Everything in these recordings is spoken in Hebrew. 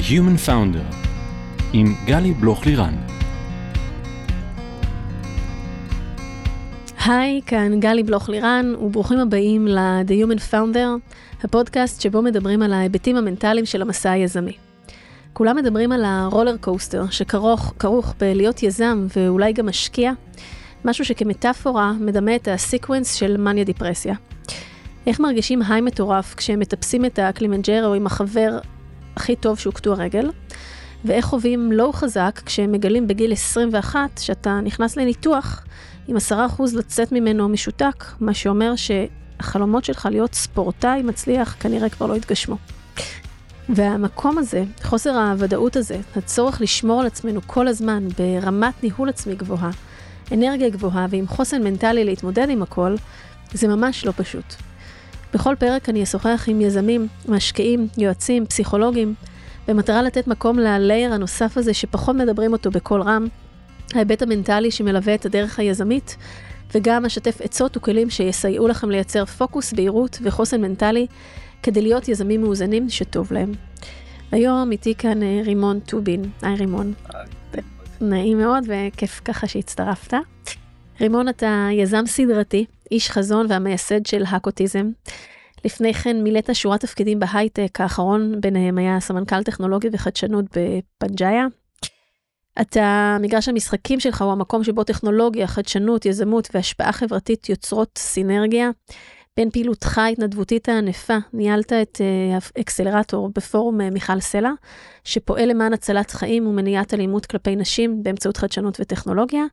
The Human Founder עם גלי בלוך-לירן. היי, כאן גלי בלוך-לירן, וברוכים הבאים ל-The Human Founder, הפודקאסט שבו מדברים על ההיבטים המנטליים של המסע היזמי. כולם מדברים על ה roller coaster שכרוך בלהיות יזם ואולי גם משקיע, משהו שכמטאפורה מדמה את ה sequence של מניה דיפרסיה. איך מרגישים high מטורף כשהם מטפסים את הקלימנג'רו עם החבר הכי טוב שהוא קטוע רגל, ואיך חווים low חזק כשהם מגלים בגיל 21 שאתה נכנס לניתוח עם 10% לצאת ממנו משותק, מה שאומר שהחלומות שלך להיות ספורטאי מצליח כנראה כבר לא יתגשמו. והמקום הזה, חוסר הוודאות הזה, הצורך לשמור על עצמנו כל הזמן ברמת ניהול עצמי גבוהה, אנרגיה גבוהה ועם חוסן מנטלי להתמודד עם הכל, זה ממש לא פשוט. בכל פרק אני אשוחח עם יזמים, משקיעים, יועצים, פסיכולוגים, במטרה לתת מקום ללייר הנוסף הזה שפחות מדברים אותו בקול רם, ההיבט המנטלי שמלווה את הדרך היזמית, וגם אשתף עצות וכלים שיסייעו לכם לייצר פוקוס, בהירות וחוסן מנטלי כדי להיות יזמים מאוזנים שטוב להם. היום איתי כאן אה, רימון טובין. היי רימון. נעים מאוד וכיף ככה שהצטרפת. רימון, אתה יזם סדרתי, איש חזון והמייסד של האקוטיזם. לפני כן מילאת שורת תפקידים בהייטק, האחרון ביניהם היה סמנכ"ל טכנולוגיה וחדשנות בפנג'איה. אתה, מגרש המשחקים שלך הוא המקום שבו טכנולוגיה, חדשנות, יזמות והשפעה חברתית יוצרות סינרגיה. בין פעילותך ההתנדבותית הענפה, ניהלת את uh, אקסלרטור בפורום uh, מיכל סלע, שפועל למען הצלת חיים ומניעת אלימות כלפי נשים באמצעות חדשנות וטכנולוגיה,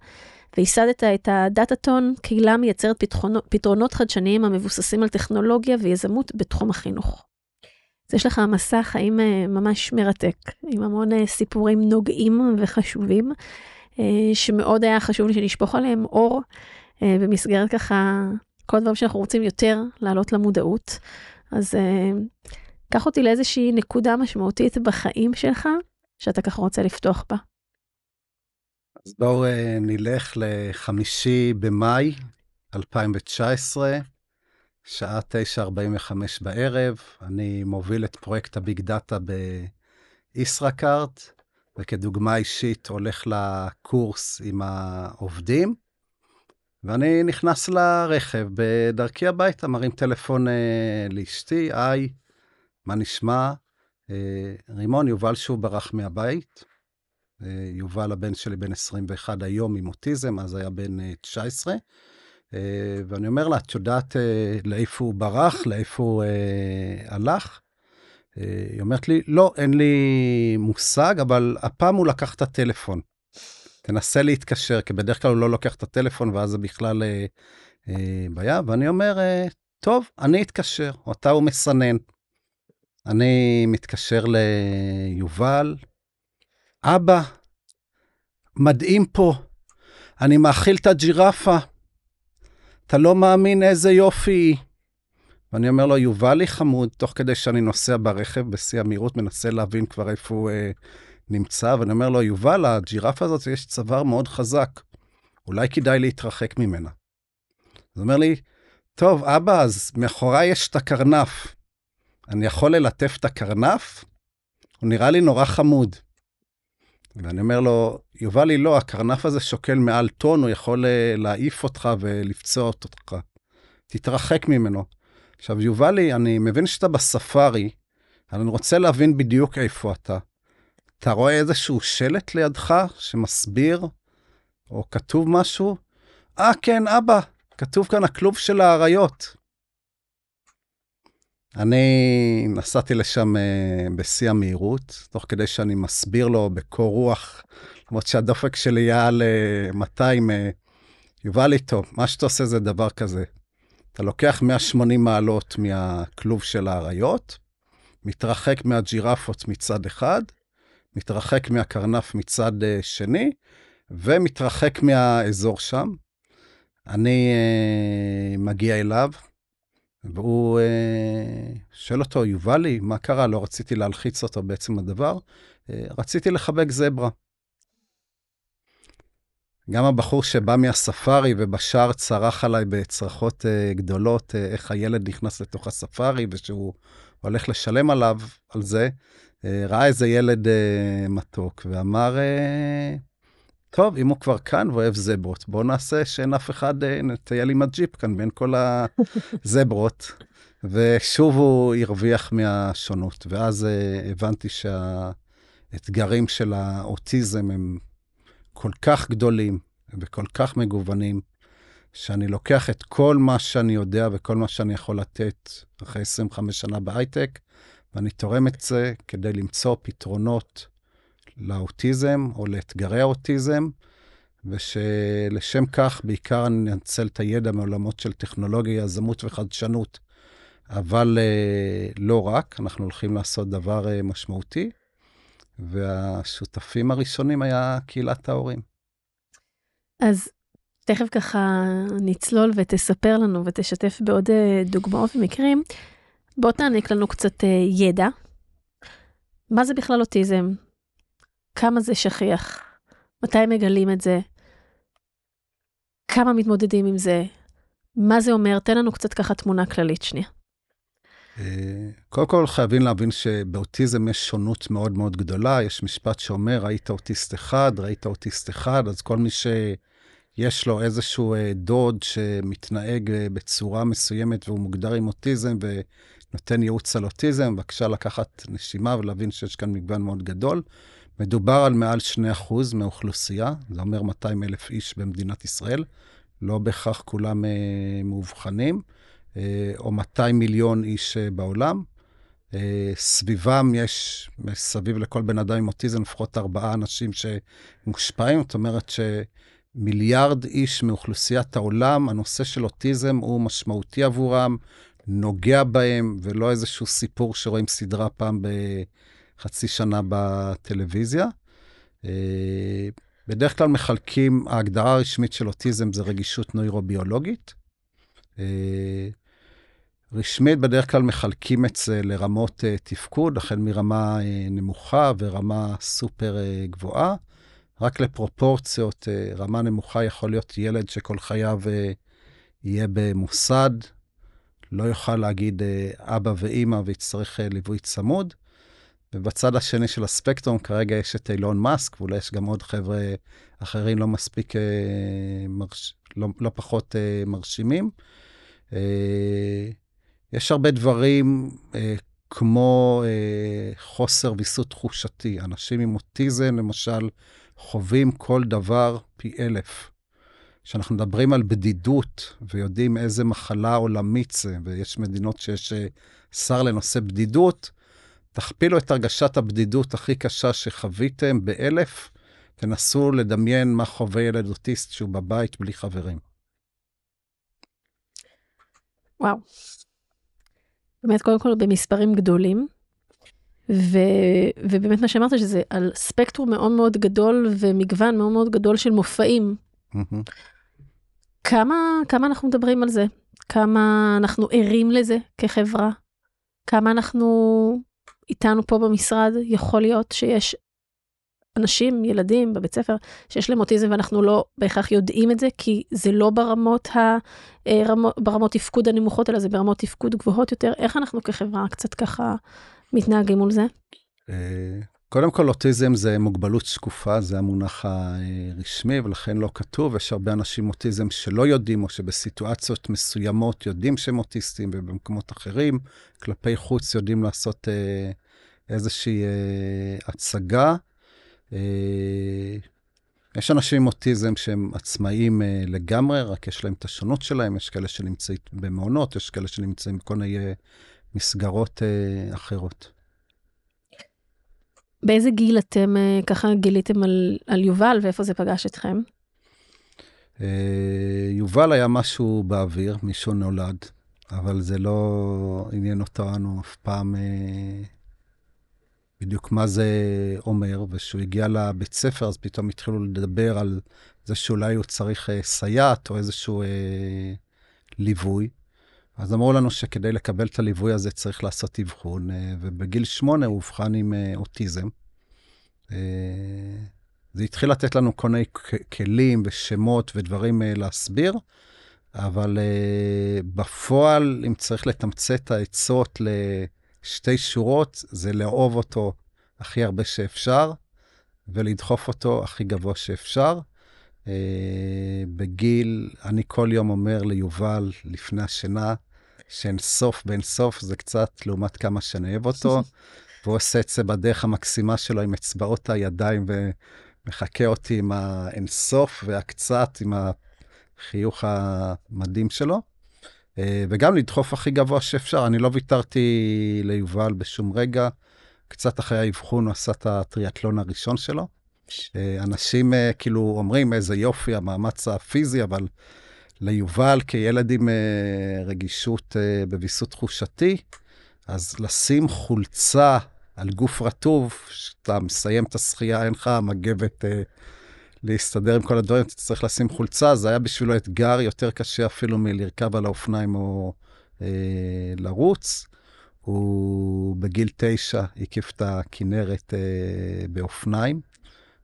וייסדת את הדאטאטון, קהילה מייצרת פתרונות, פתרונות חדשניים המבוססים על טכנולוגיה ויזמות בתחום החינוך. אז יש לך מסע חיים uh, ממש מרתק, עם המון uh, סיפורים נוגעים וחשובים, uh, שמאוד היה חשוב לי שנשפוך עליהם אור במסגרת ככה כל הדברים שאנחנו רוצים יותר להעלות למודעות. אז קח אותי לאיזושהי נקודה משמעותית בחיים שלך, שאתה ככה רוצה לפתוח בה. אז בואו uh, נלך לחמישי במאי 2019, שעה 9:45 בערב. אני מוביל את פרויקט הביג דאטה בישראכרט, וכדוגמה אישית הולך לקורס עם העובדים. ואני נכנס לרכב בדרכי הביתה, מרים טלפון אה, לאשתי, היי, מה נשמע? אה, רימון, יובל שוב ברח מהבית. אה, יובל, הבן שלי, בן 21 היום עם אוטיזם, אז היה בן אה, 19. אה, ואני אומר לה, את יודעת אה, לאיפה הוא ברח, לאיפה הוא אה, הלך? אה, היא אומרת לי, לא, אין לי מושג, אבל הפעם הוא לקח את הטלפון. תנסה להתקשר, כי בדרך כלל הוא לא לוקח את הטלפון, ואז זה בכלל אה, אה, בעיה. ואני אומר, אה, טוב, אני אתקשר, אותה הוא מסנן. אני מתקשר ליובל, אבא, מדהים פה, אני מאכיל את הג'ירפה, אתה לא מאמין איזה יופי היא. ואני אומר לו, יובלי חמוד, תוך כדי שאני נוסע ברכב בשיא המהירות, מנסה להבין כבר איפה הוא אה, נמצא, ואני אומר לו, יובל, הג'ירפה הזאת יש צוואר מאוד חזק, אולי כדאי להתרחק ממנה. אז אומר לי, טוב, אבא, אז מאחוריי יש את הקרנף. אני יכול ללטף את הקרנף? הוא נראה לי נורא חמוד. ואני אומר לו, יובלי, לא, הקרנף הזה שוקל מעל טון, הוא יכול אה, להעיף אותך ולפצוע אותך. תתרחק ממנו. עכשיו, יובלי, אני מבין שאתה בספארי, אבל אני רוצה להבין בדיוק איפה אתה. אתה רואה איזשהו שלט לידך שמסביר, או כתוב משהו? אה, כן, אבא, כתוב כאן הכלוב של האריות. אני נסעתי לשם uh, בשיא המהירות, תוך כדי שאני מסביר לו בקור רוח, למרות שהדופק שלי היה על uh, 200, uh, יובל איתו, מה שאתה עושה זה דבר כזה. אתה לוקח 180 מעלות מהכלוב של האריות, מתרחק מהג'ירפות מצד אחד, מתרחק מהקרנף מצד שני, ומתרחק מהאזור שם. אני מגיע אליו, והוא uh, שואל אותו, יובלי, מה קרה? לא רציתי להלחיץ אותו בעצם הדבר, uh, רציתי לחבק זברה. גם הבחור שבא מהספארי ובשער צרח עליי בצרחות uh, גדולות, איך הילד נכנס לתוך הספארי ושהוא הולך לשלם עליו, על זה, ראה איזה ילד מתוק ואמר, טוב, אם הוא כבר כאן ואוהב זברות, בוא נעשה שאין אף אחד, נטייל עם הג'יפ כאן בין כל הזברות. ושוב הוא הרוויח מהשונות, ואז הבנתי שהאתגרים של האוטיזם הם כל כך גדולים וכל כך מגוונים, שאני לוקח את כל מה שאני יודע וכל מה שאני יכול לתת אחרי 25 שנה בהייטק, ואני תורם את זה כדי למצוא פתרונות לאוטיזם או לאתגרי האוטיזם, ושלשם כך בעיקר אני אנצל את הידע מעולמות של טכנולוגיה, יזמות וחדשנות. אבל uh, לא רק, אנחנו הולכים לעשות דבר uh, משמעותי, והשותפים הראשונים היה קהילת ההורים. אז תכף ככה נצלול ותספר לנו ותשתף בעוד uh, דוגמאות ומקרים. בוא תעניק לנו קצת ידע. מה זה בכלל אוטיזם? כמה זה שכיח? מתי מגלים את זה? כמה מתמודדים עם זה? מה זה אומר? תן לנו קצת ככה תמונה כללית שנייה. אה, קודם כל חייבים להבין שבאוטיזם יש שונות מאוד מאוד גדולה. יש משפט שאומר, ראית אוטיסט אחד, ראית אוטיסט אחד, אז כל מי שיש לו איזשהו אה, דוד שמתנהג אה, בצורה מסוימת והוא מוגדר עם אוטיזם ונותן ייעוץ על אוטיזם, בבקשה לקחת נשימה ולהבין שיש כאן מגוון מאוד גדול. מדובר על מעל 2% מהאוכלוסייה, זה אומר 200 אלף איש במדינת ישראל, לא בהכרח כולם מאובחנים. אה, או 200 מיליון איש אה, בעולם. אה, סביבם יש, מסביב לכל בן אדם עם אוטיזם, לפחות ארבעה אנשים שמושפעים. זאת אומרת שמיליארד איש מאוכלוסיית העולם, הנושא של אוטיזם הוא משמעותי עבורם, נוגע בהם, ולא איזשהו סיפור שרואים סדרה פעם בחצי שנה בטלוויזיה. בדרך כלל מחלקים, ההגדרה הרשמית של אוטיזם זה רגישות נוירוביולוגית. רשמית בדרך כלל מחלקים את זה לרמות uh, תפקוד, החל מרמה נמוכה ורמה סופר גבוהה. רק לפרופורציות, רמה נמוכה יכול להיות ילד שכל חייו יהיה במוסד, לא יוכל להגיד אבא ואימא ויצטרך ליווי צמוד. ובצד השני של הספקטרום כרגע יש את אילון מאסק, ואולי יש גם עוד חבר'ה אחרים לא מספיק, uh, מרש... לא, לא פחות uh, מרשימים. Uh, יש הרבה דברים אה, כמו אה, חוסר ויסות תחושתי. אנשים עם אוטיזם, למשל, חווים כל דבר פי אלף. כשאנחנו מדברים על בדידות ויודעים איזה מחלה עולמית זה, ויש מדינות שיש אה, שר לנושא בדידות, תכפילו את הרגשת הבדידות הכי קשה שחוויתם באלף, תנסו לדמיין מה חווה ילד אוטיסט שהוא בבית בלי חברים. וואו, באמת, קודם כל במספרים גדולים, ו, ובאמת מה שאמרת שזה על ספקטרום מאוד מאוד גדול ומגוון מאוד מאוד גדול של מופעים. כמה, כמה אנחנו מדברים על זה? כמה אנחנו ערים לזה כחברה? כמה אנחנו איתנו פה במשרד יכול להיות שיש אנשים, ילדים בבית ספר, שיש להם אוטיזם ואנחנו לא בהכרח יודעים את זה, כי זה לא ברמות, ה, אה, רמות, ברמות תפקוד הנמוכות, אלא זה ברמות תפקוד גבוהות יותר. איך אנחנו כחברה קצת ככה מתנהגים מול זה? אה, קודם כל, אוטיזם זה מוגבלות שקופה, זה המונח הרשמי, ולכן לא כתוב. יש הרבה אנשים עם אוטיזם שלא יודעים, או שבסיטואציות מסוימות יודעים שהם אוטיסטים, ובמקומות אחרים, כלפי חוץ יודעים לעשות אה, איזושהי הצגה. אה, יש אנשים עם אוטיזם שהם עצמאיים אה, לגמרי, רק יש להם את השונות שלהם, יש כאלה שנמצאים במעונות, יש כאלה שנמצאים בכל מיני אה, מסגרות אחרות. באיזה גיל אתם ככה גיליתם על, על יובל ואיפה זה פגש אתכם? יובל היה משהו באוויר, מישהו נולד, אבל זה לא עניין אותנו אף פעם בדיוק מה זה אומר, וכשהוא הגיע לבית ספר, אז פתאום התחילו לדבר על זה שאולי הוא צריך אה, סייעת או איזשהו אה, ליווי. אז אמרו לנו שכדי לקבל את הליווי הזה צריך לעשות אבחון, אה, ובגיל שמונה הוא אובחן עם אה, אוטיזם. אה, זה התחיל לתת לנו כל מיני כלים ושמות ודברים להסביר, אבל בפועל, אם צריך לתמצת את העצות ל... שתי שורות זה לאהוב אותו הכי הרבה שאפשר, ולדחוף אותו הכי גבוה שאפשר. בגיל, אני כל יום אומר ליובל, לפני השינה, שאין סוף ואין סוף, זה קצת לעומת כמה שאני אוהב אותו. והוא עושה את זה בדרך המקסימה שלו עם אצבעות הידיים ומחקה אותי עם האינסוף והקצת, עם החיוך המדהים שלו. אה, וגם לדחוף הכי גבוה שאפשר. אני לא ויתרתי ליובל בשום רגע. קצת אחרי האבחון הוא עשה את הטריאטלון הראשון שלו. אה, אנשים אה, כאילו אומרים איזה יופי המאמץ הפיזי, אבל ליובל כילד עם רגישות בוויסות תחושתי, אז לשים חולצה על גוף רטוב, כשאתה מסיים את השחייה, אין לך מגבת אה, להסתדר עם כל הדברים, אתה צריך לשים חולצה, זה היה בשבילו אתגר יותר קשה אפילו מלרכב על האופניים או אה, לרוץ. הוא בגיל תשע הקיף את הכנרת אה, באופניים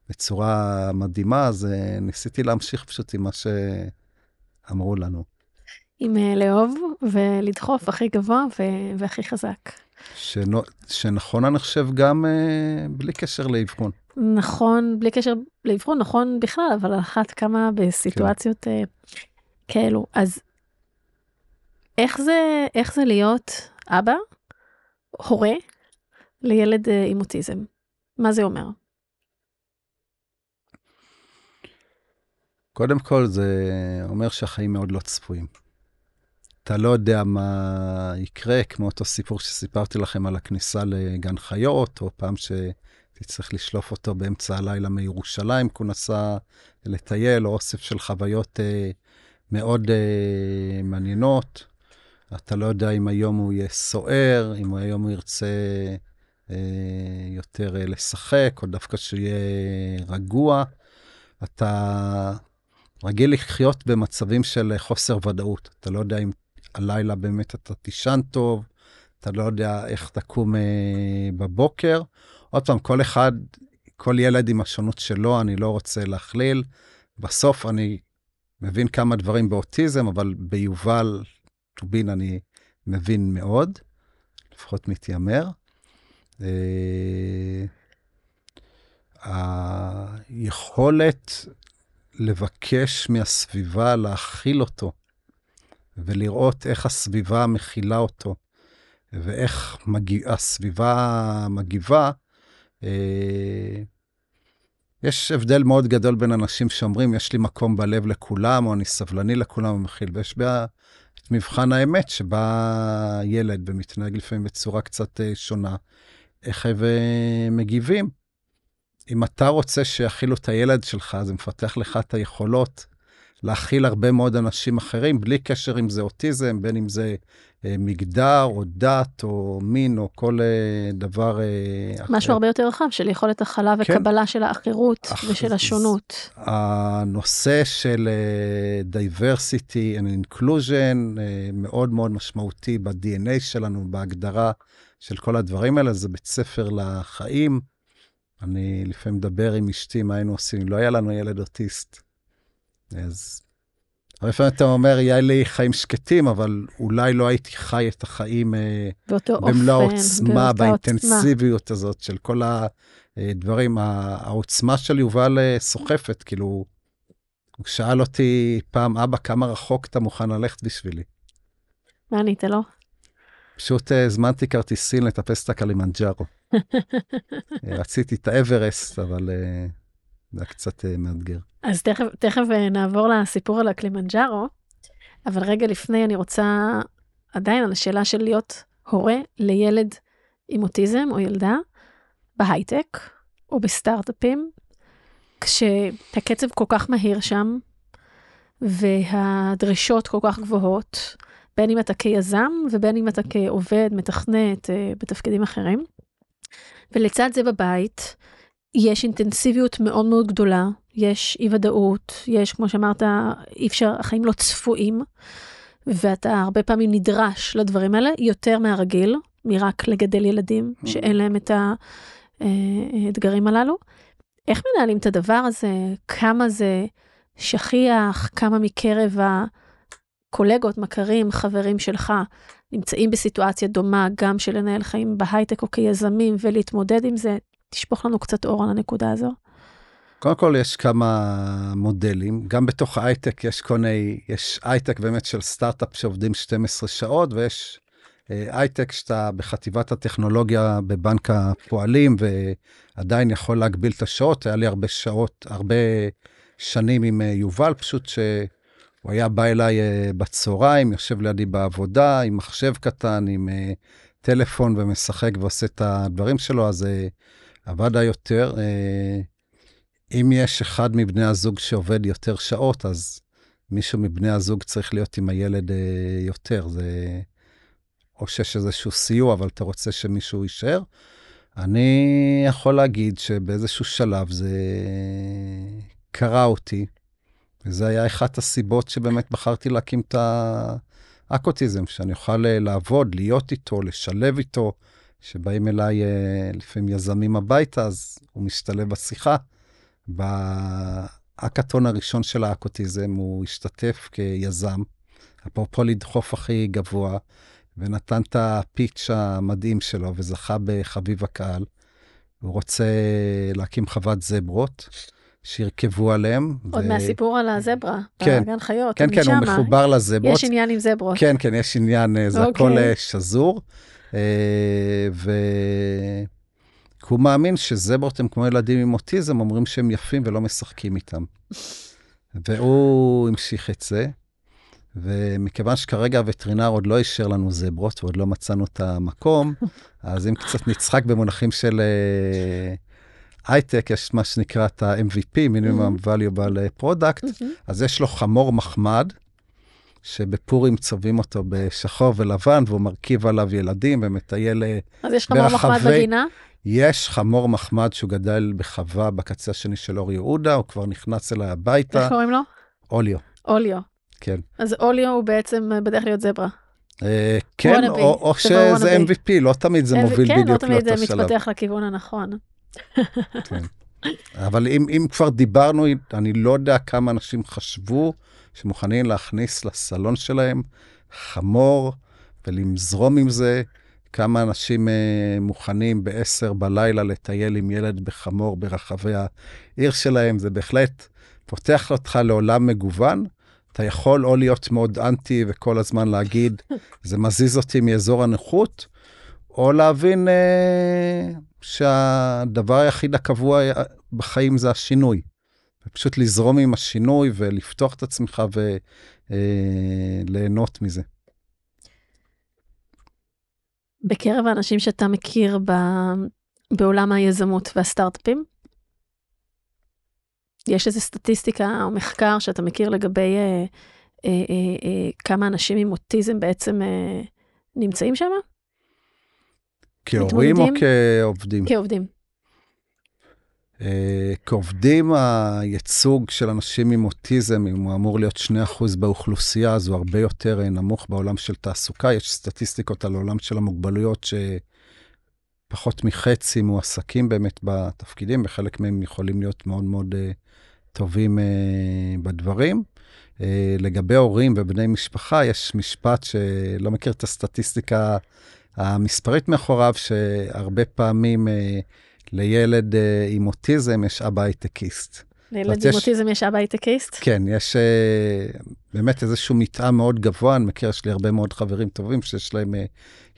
בצורה מדהימה, אז אה, ניסיתי להמשיך פשוט עם מה שאמרו לנו. עם אה, לאהוב ולדחוף הכי גבוה והכי חזק. שנו, שנכון, אני חושב, גם אה, בלי קשר לאבחון. נכון, בלי קשר לאבחון, נכון בכלל, אבל על אחת כמה בסיטואציות כן. אה, כאלו. אז איך זה, איך זה להיות אבא, הורה, לילד אה, עם אוטיזם? מה זה אומר? קודם כל, זה אומר שהחיים מאוד לא צפויים. אתה לא יודע מה יקרה, כמו אותו סיפור שסיפרתי לכם על הכניסה לגן חיות, או פעם שתצטרך לשלוף אותו באמצע הלילה מירושלים, כי הוא נסע לטייל, או אוסף של חוויות אה, מאוד אה, מעניינות. אתה לא יודע אם היום הוא יהיה סוער, אם היום הוא ירצה אה, יותר אה, לשחק, או דווקא שיהיה רגוע. אתה רגיל לחיות במצבים של חוסר ודאות. אתה לא יודע אם הלילה באמת אתה תישן טוב, אתה לא יודע איך תקום אה, בבוקר. עוד פעם, כל אחד, כל ילד עם השונות שלו, אני לא רוצה להכליל. בסוף אני מבין כמה דברים באוטיזם, אבל ביובל טובין אני מבין מאוד, לפחות מתיימר. אה, היכולת לבקש מהסביבה להכיל אותו, ולראות איך הסביבה מכילה אותו, ואיך מגיע, הסביבה מגיבה, אה, יש הבדל מאוד גדול בין אנשים שאומרים, יש לי מקום בלב לכולם, או אני סבלני לכולם ומכיל, ויש בה את מבחן האמת, שבה ילד ומתנהג לפעמים בצורה קצת אה, שונה, איך הם אה, מגיבים. אם אתה רוצה שיכילו את הילד שלך, זה מפתח לך את היכולות להכיל הרבה מאוד אנשים אחרים, בלי קשר אם זה אוטיזם, בין אם זה אה, מגדר או דת או מין או כל אה, דבר אה, אחר. משהו הרבה יותר רחב של יכולת הכלה כן. וקבלה של האחרות אח... ושל השונות. הנושא של uh, diversity and inclusion uh, מאוד מאוד משמעותי ב-DNA שלנו, בהגדרה של כל הדברים האלה, זה בית ספר לחיים. אני לפעמים מדבר עם אשתי מה היינו עושים, לא היה לנו ילד אוטיסט. אז הרבה פעמים אתה אומר, יהיה לי חיים שקטים, אבל אולי לא הייתי חי את החיים אה, במלוא העוצמה, באינטנסיביות עוצמה. הזאת של כל הדברים. העוצמה של יובל אה, סוחפת, כאילו, הוא שאל אותי פעם, אבא, כמה רחוק אתה מוכן ללכת בשבילי? מה ענית לו? פשוט אה, הזמנתי כרטיסים לטפס את הקלימנג'ארו. רציתי את האברסט, אבל זה היה קצת מאתגר. אז תכף, תכף אה, נעבור לסיפור על הקלימנג'ארו, אבל רגע לפני אני רוצה עדיין על השאלה של להיות הורה לילד עם אוטיזם או ילדה בהייטק או בסטארט-אפים, כשהקצב כל כך מהיר שם והדרישות כל כך גבוהות, בין אם אתה כיזם ובין אם אתה כעובד, מתכנת אה, בתפקידים אחרים. ולצד זה בבית יש אינטנסיביות מאוד מאוד גדולה יש אי ודאות, יש, כמו שאמרת, אי אפשר, החיים לא צפויים, ואתה הרבה פעמים נדרש לדברים האלה יותר מהרגיל, מרק לגדל ילדים mm. שאין להם את האתגרים הללו. איך מנהלים את הדבר הזה? כמה זה שכיח? כמה מקרב הקולגות, מכרים, חברים שלך, נמצאים בסיטואציה דומה גם של לנהל חיים בהייטק או כיזמים ולהתמודד עם זה, תשפוך לנו קצת אור על הנקודה הזו. קודם כל יש כמה מודלים, גם בתוך ההייטק יש כל מיני, יש הייטק באמת של סטארט-אפ שעובדים 12 שעות ויש אה, הייטק שאתה בחטיבת הטכנולוגיה בבנק הפועלים ועדיין יכול להגביל את השעות, היה לי הרבה שעות, הרבה שנים עם אה, יובל, פשוט שהוא היה בא אליי אה, בצהריים, יושב לידי בעבודה עם מחשב קטן, עם טלפון ומשחק ועושה את הדברים שלו, אז עבד יותר. אם יש אחד מבני הזוג שעובד יותר שעות, אז מישהו מבני הזוג צריך להיות עם הילד יותר. זה או שיש איזשהו סיוע, אבל אתה רוצה שמישהו יישאר. אני יכול להגיד שבאיזשהו שלב זה קרה אותי, וזה היה אחת הסיבות שבאמת בחרתי להקים את האקוטיזם, שאני אוכל אה, לעבוד, להיות איתו, לשלב איתו, שבאים אליי אה, לפעמים יזמים הביתה, אז הוא משתלב בשיחה. בהאקתון הראשון של האקוטיזם הוא השתתף כיזם, אפרופו לדחוף הכי גבוה, ונתן את הפיץ' המדהים שלו וזכה בחביב הקהל. הוא רוצה להקים חוות זברות שירכבו עליהם. עוד ו... מהסיפור על הזברה, כן, הגן חיות, כן, כן, משמה. הוא מחובר לזברות. יש עניין עם זברות. כן, כן, יש עניין, אה, זה okay. אוקיי. הכל אה, שזור. אה, ו... הוא מאמין שזברות הם כמו ילדים עם אוטיזם, אומרים שהם יפים ולא משחקים איתם. והוא המשיך את זה. ומכיוון שכרגע הווטרינר עוד לא אישר לנו זברות ועוד לא מצאנו את המקום, אז אם קצת נצחק במונחים של הייטק, uh, יש מה שנקרא את ה-MVP, מינימום valuable product, אז יש לו חמור מחמד, שבפורים צובעים אותו בשחור ולבן, והוא מרכיב עליו ילדים ומטייל ברחבי... אז יש חמור מחמד בגינה? יש חמור מחמד שהוא גדל בחווה בקצה השני של אור יהודה, הוא כבר נכנס אליי הביתה. איך קוראים לו? אוליו. אוליו. כן. אז אוליו הוא בעצם בדרך להיות זברה. אה, כן, או שזה MVP, לא תמיד זה מוביל כן, בדיוק לאותו שלב. כן, לא תמיד זה מתפתח לכיוון הנכון. כן. אבל אם כבר דיברנו, אני לא יודע כמה אנשים חשבו שמוכנים להכניס לסלון שלהם חמור ולמזרום עם זה. כמה אנשים uh, מוכנים ב-10 בלילה לטייל עם ילד בחמור ברחבי העיר שלהם, זה בהחלט פותח אותך לעולם מגוון. אתה יכול או להיות מאוד אנטי וכל הזמן להגיד, זה מזיז אותי מאזור הנוחות, או להבין אה, שהדבר היחיד הקבוע בחיים זה השינוי. ופשוט לזרום עם השינוי ולפתוח את עצמך וליהנות אה, מזה. בקרב האנשים שאתה מכיר ב... בעולם היזמות והסטארט-אפים, יש איזו סטטיסטיקה או מחקר שאתה מכיר לגבי אה, אה, אה, אה, כמה אנשים עם אוטיזם בעצם אה, נמצאים שם? כהורים או כעובדים? כעובדים. Uh, כעובדים, הייצוג של אנשים עם אוטיזם, אם הוא אמור להיות 2% באוכלוסייה, אז הוא הרבה יותר uh, נמוך בעולם של תעסוקה. יש סטטיסטיקות על העולם של המוגבלויות שפחות מחצי מועסקים באמת בתפקידים, וחלק מהם יכולים להיות מאוד מאוד uh, טובים uh, בדברים. Uh, לגבי הורים ובני משפחה, יש משפט שלא מכיר את הסטטיסטיקה המספרית מאחוריו, שהרבה פעמים uh, לילד uh, עם אוטיזם יש אבא הייטקיסט. לילד עם יש... אוטיזם יש אבא הייטקיסט? כן, יש uh, באמת איזשהו מתאם מאוד גבוה, אני מכיר, יש לי הרבה מאוד חברים טובים שיש להם uh,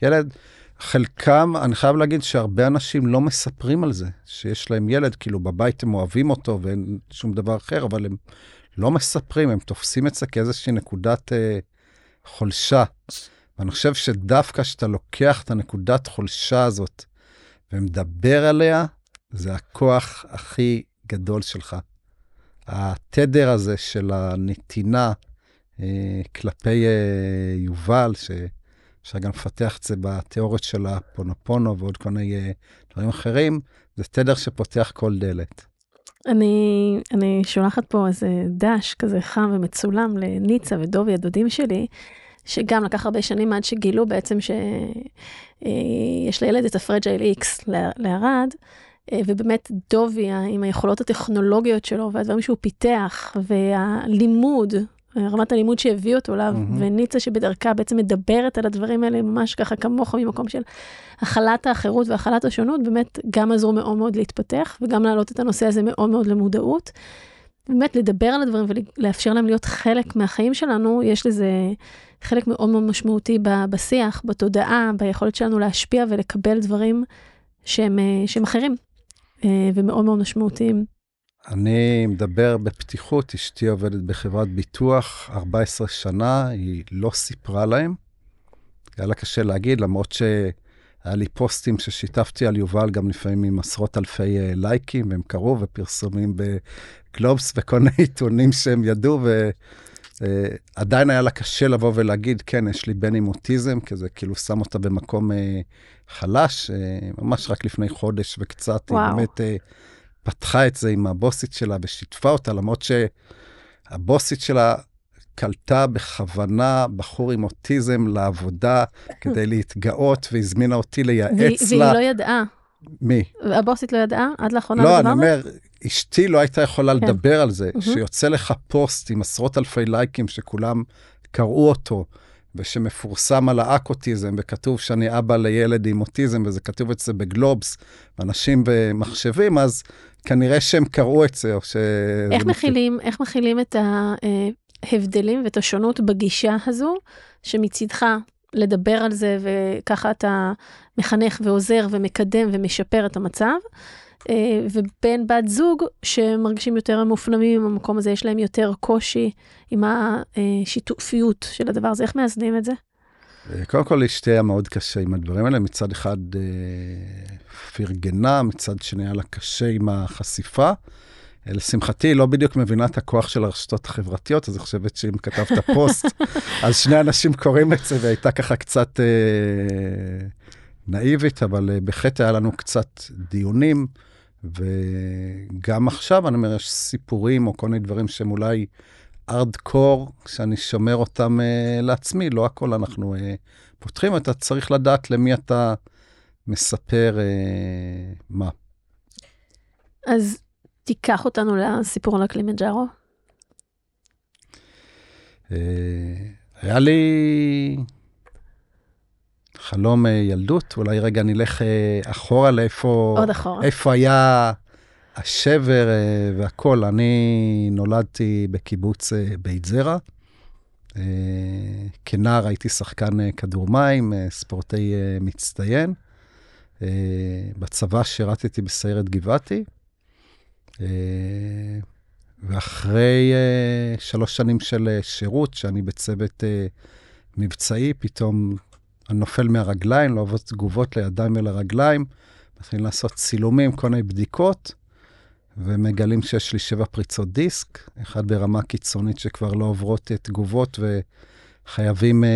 ילד. חלקם, אני חייב להגיד שהרבה אנשים לא מספרים על זה, שיש להם ילד, כאילו בבית הם אוהבים אותו ואין שום דבר אחר, אבל הם לא מספרים, הם תופסים את זה כאיזושהי נקודת אה, חולשה. ואני חושב שדווקא כשאתה לוקח את הנקודת חולשה הזאת ומדבר עליה, זה הכוח הכי גדול שלך. התדר הזה של הנתינה אה, כלפי אה, יובל, ש... אפשר גם לפתח את זה בתיאוריות של הפונופונו ועוד כל מיני אה, דברים אחרים, זה תדר שפותח כל דלת. אני, אני שולחת פה איזה דש כזה חם ומצולם לניצה ודובי, הדודים שלי, שגם לקח הרבה שנים עד שגילו בעצם שיש אה, לילד את הפרג'ייל איקס לערד, אה, ובאמת דובי עם היכולות הטכנולוגיות שלו והדברים שהוא פיתח והלימוד רמת הלימוד שהביא אותו אליו, מהמם. וניצה שבדרכה בעצם מדברת על הדברים האלה ממש ככה כמוך ממקום של הכלת החירות והכלת השונות, באמת גם עזרו מאוד מאוד להתפתח, וגם להעלות את הנושא הזה מאוד מאוד למודעות. באמת לדבר על הדברים ולאפשר להם להיות חלק מהחיים שלנו, יש לזה חלק מאוד מאוד משמעותי בשיח, בתודעה, ביכולת שלנו להשפיע ולקבל דברים שהם, אה, שהם אחרים אה, ומאוד מאוד משמעותיים. אני מדבר בפתיחות, אשתי עובדת בחברת ביטוח 14 שנה, היא לא סיפרה להם. היה לה קשה להגיד, למרות שהיה לי פוסטים ששיתפתי על יובל גם לפעמים עם עשרות אלפי אה, לייקים, והם קראו, ופרסומים בגלובס וכל מיני עיתונים שהם ידעו, ועדיין היה לה קשה לבוא ולהגיד, כן, יש לי בן עם אוטיזם, כי זה כאילו שם אותה במקום אה, חלש, אה, ממש רק לפני חודש וקצת, וואו. היא באמת... אה, פתחה את זה עם הבוסית שלה ושיתפה אותה, למרות שהבוסית שלה קלטה בכוונה בחור עם אוטיזם לעבודה כדי להתגאות, והזמינה אותי לייעץ והיא, והיא לה. לא ידעה, מי? הבוסית לא ידעה עד לאחרונה לא, אני? אומר, אשתי לא הייתה יכולה כן. לדבר על זה, מהמם. שיוצא לך פוסט עם עשרות אלפי לייקים שכולם קראו אותו, ושמפורסם על האקוטיזם, וכתוב שאני אבא לילד עם אוטיזם, וזה כתוב את זה בגלובס, אנשים במחשבים, אז כנראה שהם קראו את זה, או ש... איך מכילים, איך מכילים את ההבדלים ואת השונות בגישה הזו, שמצידך לדבר על זה, וככה אתה מחנך ועוזר ומקדם ומשפר את המצב, אה, ובין בת זוג שמרגישים יותר מופנמים עם המקום הזה, יש להם יותר קושי עם השיתופיות של הדבר הזה, איך מאזנים את זה? קודם כל, לאשתי היה מאוד קשה עם הדברים האלה. מצד אחד אה, פרגנה, מצד שני היה לה קשה עם החשיפה. אה, לשמחתי, היא לא בדיוק מבינה את הכוח של הרשתות החברתיות, אז אני חושבת שאם כתבת פוסט, אז שני אנשים קוראים את זה, והייתה ככה קצת אה, נאיבית, אבל אה, בהחלט היה לנו קצת דיונים, וגם עכשיו, אני אומר, יש סיפורים או כל מיני דברים שהם אולי ארדקור, שאני שומר אותם uh, לעצמי, לא הכל אנחנו uh, פותחים, אתה צריך לדעת למי אתה מספר uh, מה. אז תיקח אותנו לסיפור על הקלימנג'ארו. Uh, היה לי חלום uh, ילדות, אולי רגע נלך uh, אחורה לאיפה עוד אחורה. איפה היה השבר והכל. אני נולדתי בקיבוץ בית זרע. כנער הייתי שחקן כדור מים, ספורטאי מצטיין. בצבא שירתתי בסיירת גבעתי. Uh, ואחרי uh, שלוש שנים של uh, שירות, שאני בצוות מבצעי, פתאום אני נופל מהרגליים, לא עובד תגובות לידיים ולרגליים. מתחילים לעשות צילומים, כל מיני בדיקות, ומגלים שיש לי שבע פריצות דיסק, אחד ברמה קיצונית שכבר לא עוברות אה, תגובות וחייבים אה,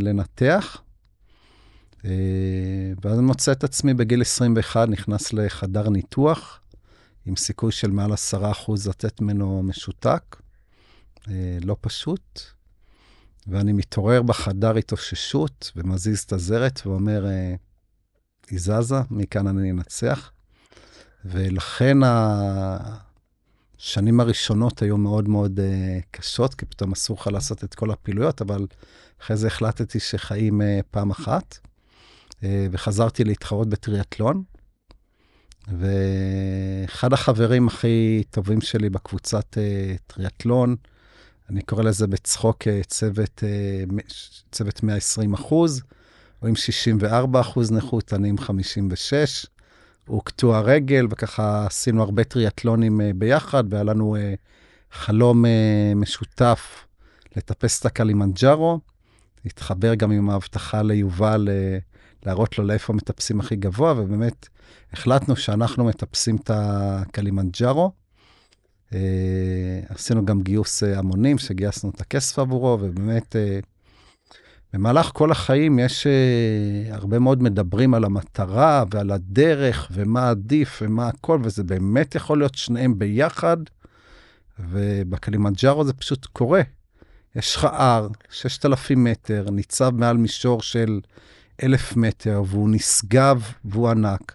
לנתח. אה, ואז אני מוצא את עצמי בגיל 21, נכנס לחדר ניתוח, עם סיכוי של מעל 10% לתת ממנו משותק. אה, לא פשוט. ואני מתעורר בחדר התאוששות ומזיז את הזרת ואומר, אה, היא זזה, מכאן אני אנצח. ולכן השנים הראשונות היו מאוד מאוד uh, קשות, כי פתאום אסור לך לעשות את כל הפעילויות, אבל אחרי זה החלטתי שחיים פעם אחת, וחזרתי להתחרות בטריאטלון. ואחד החברים הכי טובים שלי בקבוצת uh, טריאטלון, אני קורא לזה בצחוק uh, צוות, uh, צוות 120 אחוז, הוא עם 64 אחוז נכות, אני עם 56. הוא קטוע רגל, וככה עשינו הרבה טריאטלונים אה, ביחד, והיה לנו uh, חלום אה, משותף לטפס את הקלימנג'ארו. התחבר גם עם ההבטחה ליובל אה, להראות לו לאיפה מטפסים הכי גבוה, ובאמת החלטנו שאנחנו מטפסים את הקלימנג'ארו. אה, עשינו גם גיוס uh, המונים, שגייסנו את הכסף עבורו, ובאמת... Uh, במהלך כל החיים יש uh, הרבה מאוד מדברים על המטרה ועל הדרך ומה עדיף ומה הכל, וזה באמת יכול להיות שניהם ביחד, ובקלימנג'ארו זה פשוט קורה. יש לך הר, 6,000 מטר, ניצב מעל מישור של 1,000 מטר, והוא נשגב והוא ענק.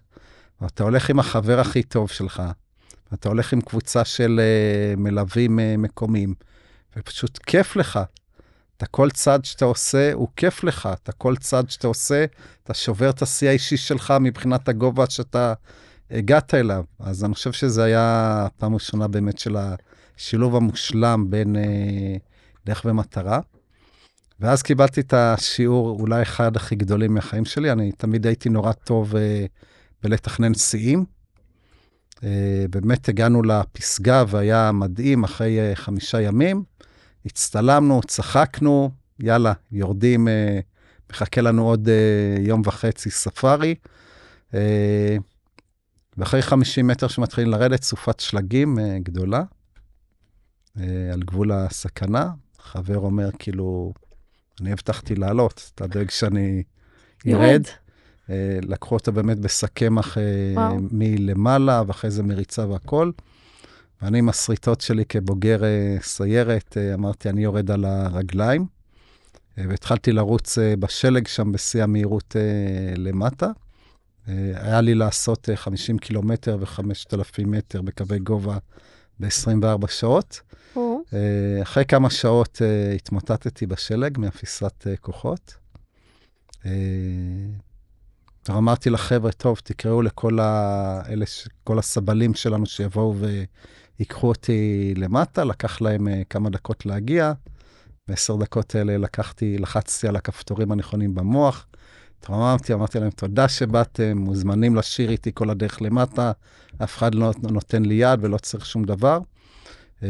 ואתה הולך עם החבר הכי טוב שלך, ואתה הולך עם קבוצה של uh, מלווים uh, מקומיים, ופשוט כיף לך. אתה כל צעד שאתה עושה הוא כיף לך, אתה כל צעד שאתה עושה, אתה שובר את השיא האישי שלך מבחינת הגובה שאתה הגעת אליו. אז אני חושב שזה היה הפעם הראשונה באמת של השילוב המושלם בין אה, דרך ומטרה. ואז קיבלתי את השיעור אולי אחד הכי גדולים מהחיים שלי, אני תמיד הייתי נורא טוב אה, בלתכנן שיאים. אה, באמת הגענו לפסגה והיה מדהים אחרי אה, חמישה ימים. הצטלמנו, צחקנו, יאללה, יורדים, אה, מחכה לנו עוד אה, יום וחצי ספארי. אה, ואחרי 50 מטר שמתחילים לרדת, סופת שלגים אה, גדולה, אה, על גבול הסכנה. חבר אומר, כאילו, אני הבטחתי לעלות, אתה דואג שאני ירד. אה, לקחו אותו באמת בשק קמח אה, מלמעלה, ואחרי זה מריצה והכול. ואני עם השריטות שלי כבוגר אה, סיירת, אמרתי, אני יורד על הרגליים. והתחלתי לרוץ בשלג שם בשיא המהירות למטה. היה לי לעשות אה, 50 קילומטר ו-5,000 מטר בקווי גובה ב-24 שעות. אה, אחרי כמה שעות אה, התמוטטתי בשלג מאפיסת אה, כוחות. אה, אמרתי לחבר'ה, טוב, תקראו לכל ה... אלה, ש- כל הסבלים שלנו שיבואו ויקחו אותי למטה, לקח להם אה, כמה דקות להגיע. בעשר דקות האלה לקחתי, לחצתי על הכפתורים הנכונים במוח. התרוממתי, אמרתי להם, תודה שבאתם, מוזמנים לשיר איתי כל הדרך למטה, אף אחד לא נותן לי יד ולא צריך שום דבר. אה,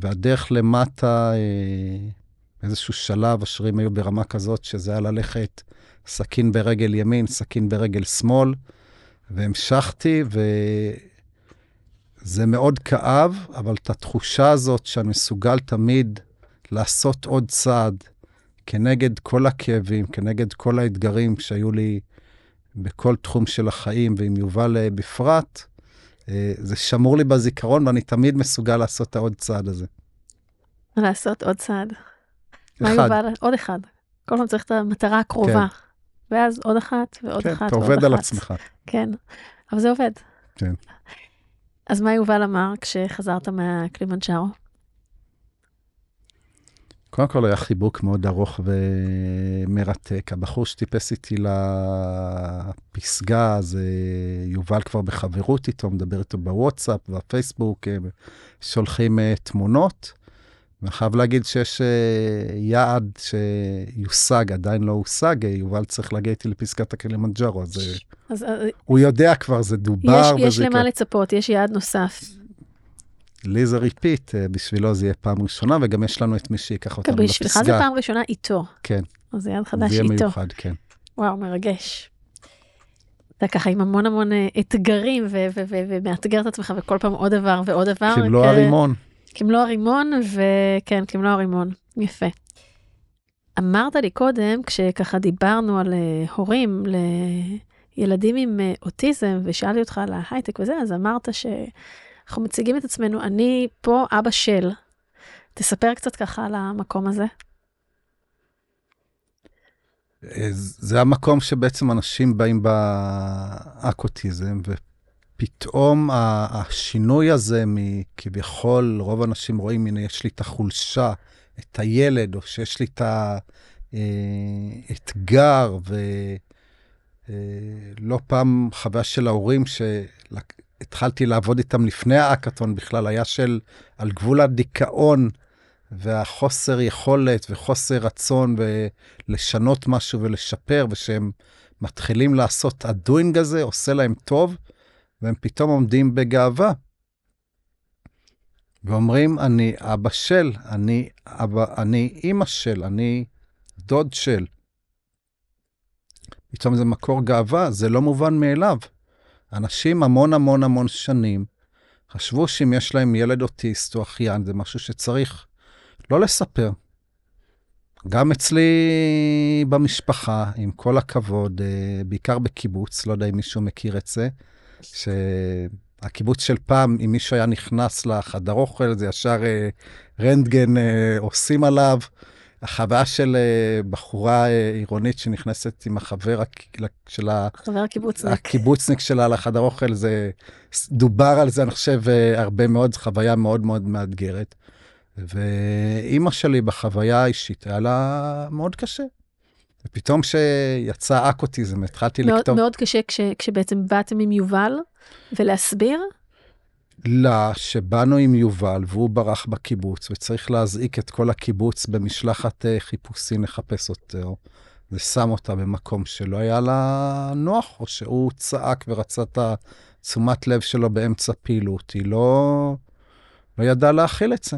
והדרך למטה, אה, באיזשהו שלב, השירים היו ברמה כזאת שזה היה ללכת סכין ברגל ימין, סכין ברגל שמאל, והמשכתי, וזה מאוד כאב, אבל את התחושה הזאת שאני מסוגל תמיד לעשות עוד צעד כנגד כל הכאבים, כנגד כל האתגרים שהיו לי בכל תחום של החיים, ועם יובל אה, בפרט, זה שמור לי בזיכרון, ואני תמיד מסוגל לעשות את העוד צעד הזה. לעשות עוד צעד. אחד. עוד אחד. כל פעם צריך את המטרה הקרובה. ואז עוד אחת ועוד כן, אחת אתה ועוד עובד על אחת. עצמך. כן, אבל זה עובד. כן. אז מה יובל אמר כשחזרת מהקלימנג'ארו? קודם כל היה חיבוק מאוד ארוך ומרתק. הבחור שטיפס איתי לפסגה, זה יובל כבר בחברות איתו, מדבר איתו בוואטסאפ, בפייסבוק, אה, שולחים אה, תמונות. ואני חייב להגיד שיש אה, יעד שיושג, עדיין לא הושג, אה, יובל צריך להגיע איתי לפסגת הקלימנג'ארו, אז אה, אז אה, הוא יודע כבר, זה דובר. יש, יש למה לצפות, יש יעד נוסף. לי זה repeat, אה, בשבילו זה יהיה פעם ראשונה, וגם יש לנו את מי שיקח אותנו לפסגה. בשבילך זה פעם ראשונה איתו. כן, אז זה יעד חדש זה יהיה איתו. מיוחד, כן. וואו, מרגש. אתה ככה עם המון המון אה, אתגרים ומאתגר את עצמך וכל פעם עוד דבר ועוד דבר. קיבלו כ- הרימון. כמלוא הרימון, וכן, כמלוא הרימון. יפה. אמרת לי קודם, כשככה דיברנו על אה, הורים לילדים עם אה, אוטיזם, ושאלתי אותך על ההייטק וזה, אז אמרת שאנחנו מציגים את עצמנו, אני פה אבא של. תספר קצת ככה על המקום הזה. אה, זה המקום שבעצם אנשים באים באקוטיזם, ופתאום השינוי הזה מכביכול, רוב האנשים רואים, הנה, יש לי את החולשה, את הילד, או שיש לי את האתגר, ולא פעם חוויה של ההורים שהתחלתי לעבוד איתם לפני האקתון בכלל, היה של על גבול הדיכאון. והחוסר יכולת וחוסר רצון ולשנות משהו ולשפר, ושהם מתחילים לעשות, הדוינג הזה עושה להם טוב, והם פתאום עומדים בגאווה. ואומרים, אני אבא של, אני אבא, אני אימא של, אני דוד של. פתאום זה מקור גאווה, זה לא מובן מאליו. אנשים המון המון המון שנים חשבו שאם יש להם ילד אוטיסט או אחיין, זה משהו שצריך לא לספר. גם אצלי במשפחה, עם כל הכבוד, אה, בעיקר בקיבוץ, לא יודע אם מישהו מכיר את זה, שהקיבוץ של פעם, אם מישהו היה נכנס לחדר אוכל, זה ישר אה, רנטגן אה, עושים עליו. החוויה של אה, בחורה אה, עירונית שנכנסת עם החבר של ה... חבר הקיבוצניק. הקיבוצניק שלה לחדר אוכל, זה דובר על זה, אני חושב, אה, הרבה מאוד, חוויה מאוד מאוד מאתגרת. ואימא שלי בחוויה האישית היה לה מאוד קשה. ופתאום כשיצא אקוטיזם, התחלתי מאוד, לכתוב... מאוד קשה כש, כשבעצם באתם עם יובל ולהסביר. לה, שבאנו עם יובל והוא ברח בקיבוץ, וצריך להזעיק את כל הקיבוץ במשלחת אה, חיפושים לחפש אותו, ושם אותה במקום שלא היה לה נוח, או שהוא צעק ורצה את התשומת לב שלו באמצע פעילות. היא לא, לא ידעה להכיל את זה.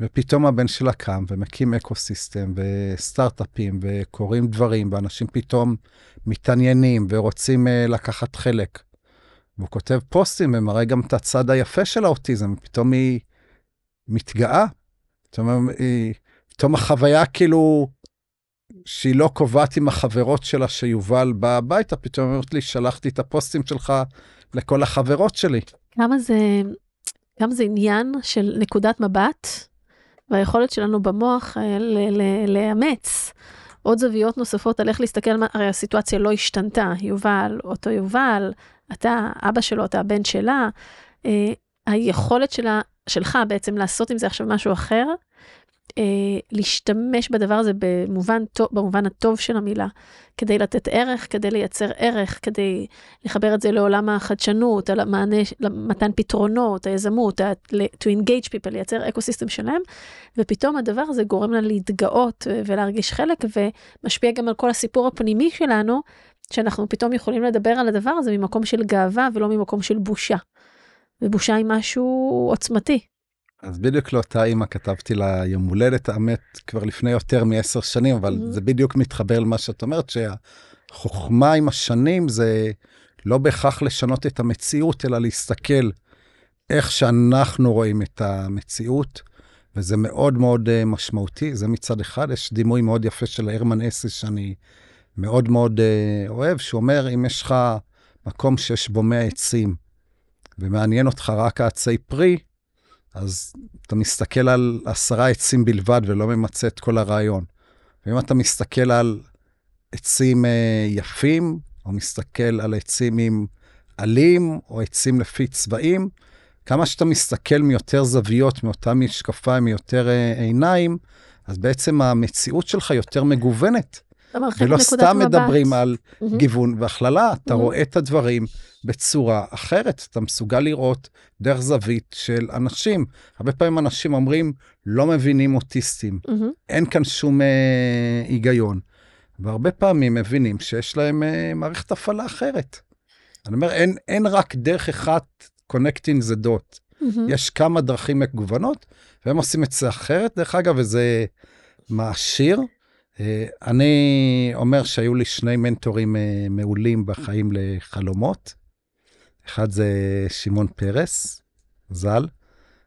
ופתאום הבן שלה קם ומקים ecosystem וסטארט-אפים וקורים דברים, ואנשים פתאום מתעניינים ורוצים אה, לקחת חלק. והוא כותב פוסטים ומראה גם את הצד היפה של האוטיזם, ופתאום היא מתגאה. פתאום, היא, פתאום החוויה כאילו שהיא לא קובעת עם החברות שלה שיובל בא הביתה, פתאום אומרת לי, שלחתי את הפוסטים שלך לכל החברות שלי. כמה זה, כמה זה עניין של נקודת מבט והיכולת שלנו במוח אה, ל- ל- לאמץ עוד זוויות נוספות על איך להסתכל, הרי הסיטואציה לא השתנתה, יובל, אותו יובל, אתה אבא שלו, אתה הבן שלה, אה, היכולת שלה, שלך בעצם לעשות עם זה עכשיו משהו אחר, אה, להשתמש בדבר הזה במובן, במובן הטוב של המילה, כדי לתת ערך, כדי לייצר ערך, כדי לחבר את זה לעולם החדשנות, על המענה, למתן פתרונות, היזמות, to engage people, לייצר אקו-סיסטם שלם, ופתאום הדבר הזה גורם לה להתגאות ולהרגיש חלק, ומשפיע גם על כל הסיפור הפנימי שלנו, שאנחנו פתאום יכולים לדבר על הדבר הזה ממקום של גאווה ולא ממקום של בושה. ובושה היא משהו עוצמתי. אז בדיוק לאותה אימא כתבתי לה יום הולדת, האמת, כבר לפני יותר מעשר שנים, אבל Mhm. זה בדיוק מתחבר למה שאת אומרת, שהחוכמה עם השנים זה לא בהכרח לשנות את המציאות, אלא להסתכל איך שאנחנו רואים את המציאות, וזה מאוד מאוד אה, משמעותי. זה מצד אחד, יש דימוי מאוד יפה של הרמן אסי שאני מאוד מאוד אה, אוהב, שהוא אומר, אם יש לך מקום שיש בו 100 עצים, ומעניין אותך רק העצי פרי, אז אתה מסתכל על עשרה עצים בלבד ולא ממצה את כל הרעיון. ואם אתה מסתכל על עצים אה, יפים, או מסתכל על עצים עם עלים, או עצים לפי צבעים, כמה שאתה מסתכל מיותר זוויות, מאותם משקפיים, מיותר אה, עיניים, אז בעצם המציאות שלך יותר מגוונת. ולא סתם מבט. מדברים על מהמם. גיוון והכללה, אתה Mhm. רואה את הדברים בצורה אחרת, אתה מסוגל לראות דרך זווית של אנשים. הרבה פעמים אנשים אומרים, לא מבינים אוטיסטים, מהמם. אין כאן שום אה, היגיון. והרבה פעמים מבינים שיש להם אה, מערכת הפעלה אחרת. אני אומר, אין, אין רק דרך אחת connecting the dot. מהמם. יש כמה דרכים מגוונות, והם עושים את זה אחרת, דרך אגב, וזה מעשיר. אה, אני אומר שהיו לי שני מנטורים אה, מעולים בחיים לחלומות. אחד זה שמעון פרס, ז"ל,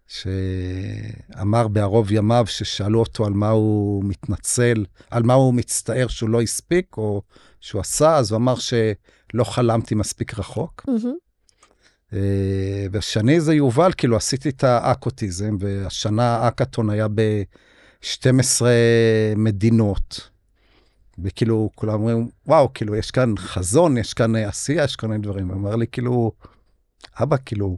שאמר בערוב ימיו ששאלו אותו על מה הוא מתנצל, על מה הוא מצטער שהוא לא הספיק או שהוא עשה, אז הוא אמר שלא חלמתי מספיק רחוק. מהמם. אה, והשני זה יובל, כאילו עשיתי את האקוטיזם, והשנה האקתון היה ב-12 מדינות. וכאילו, כולם אומרים, וואו, כאילו, יש כאן חזון, יש כאן אה, עשייה, יש כאן דברים. אמר לי, כאילו, אבא, כאילו,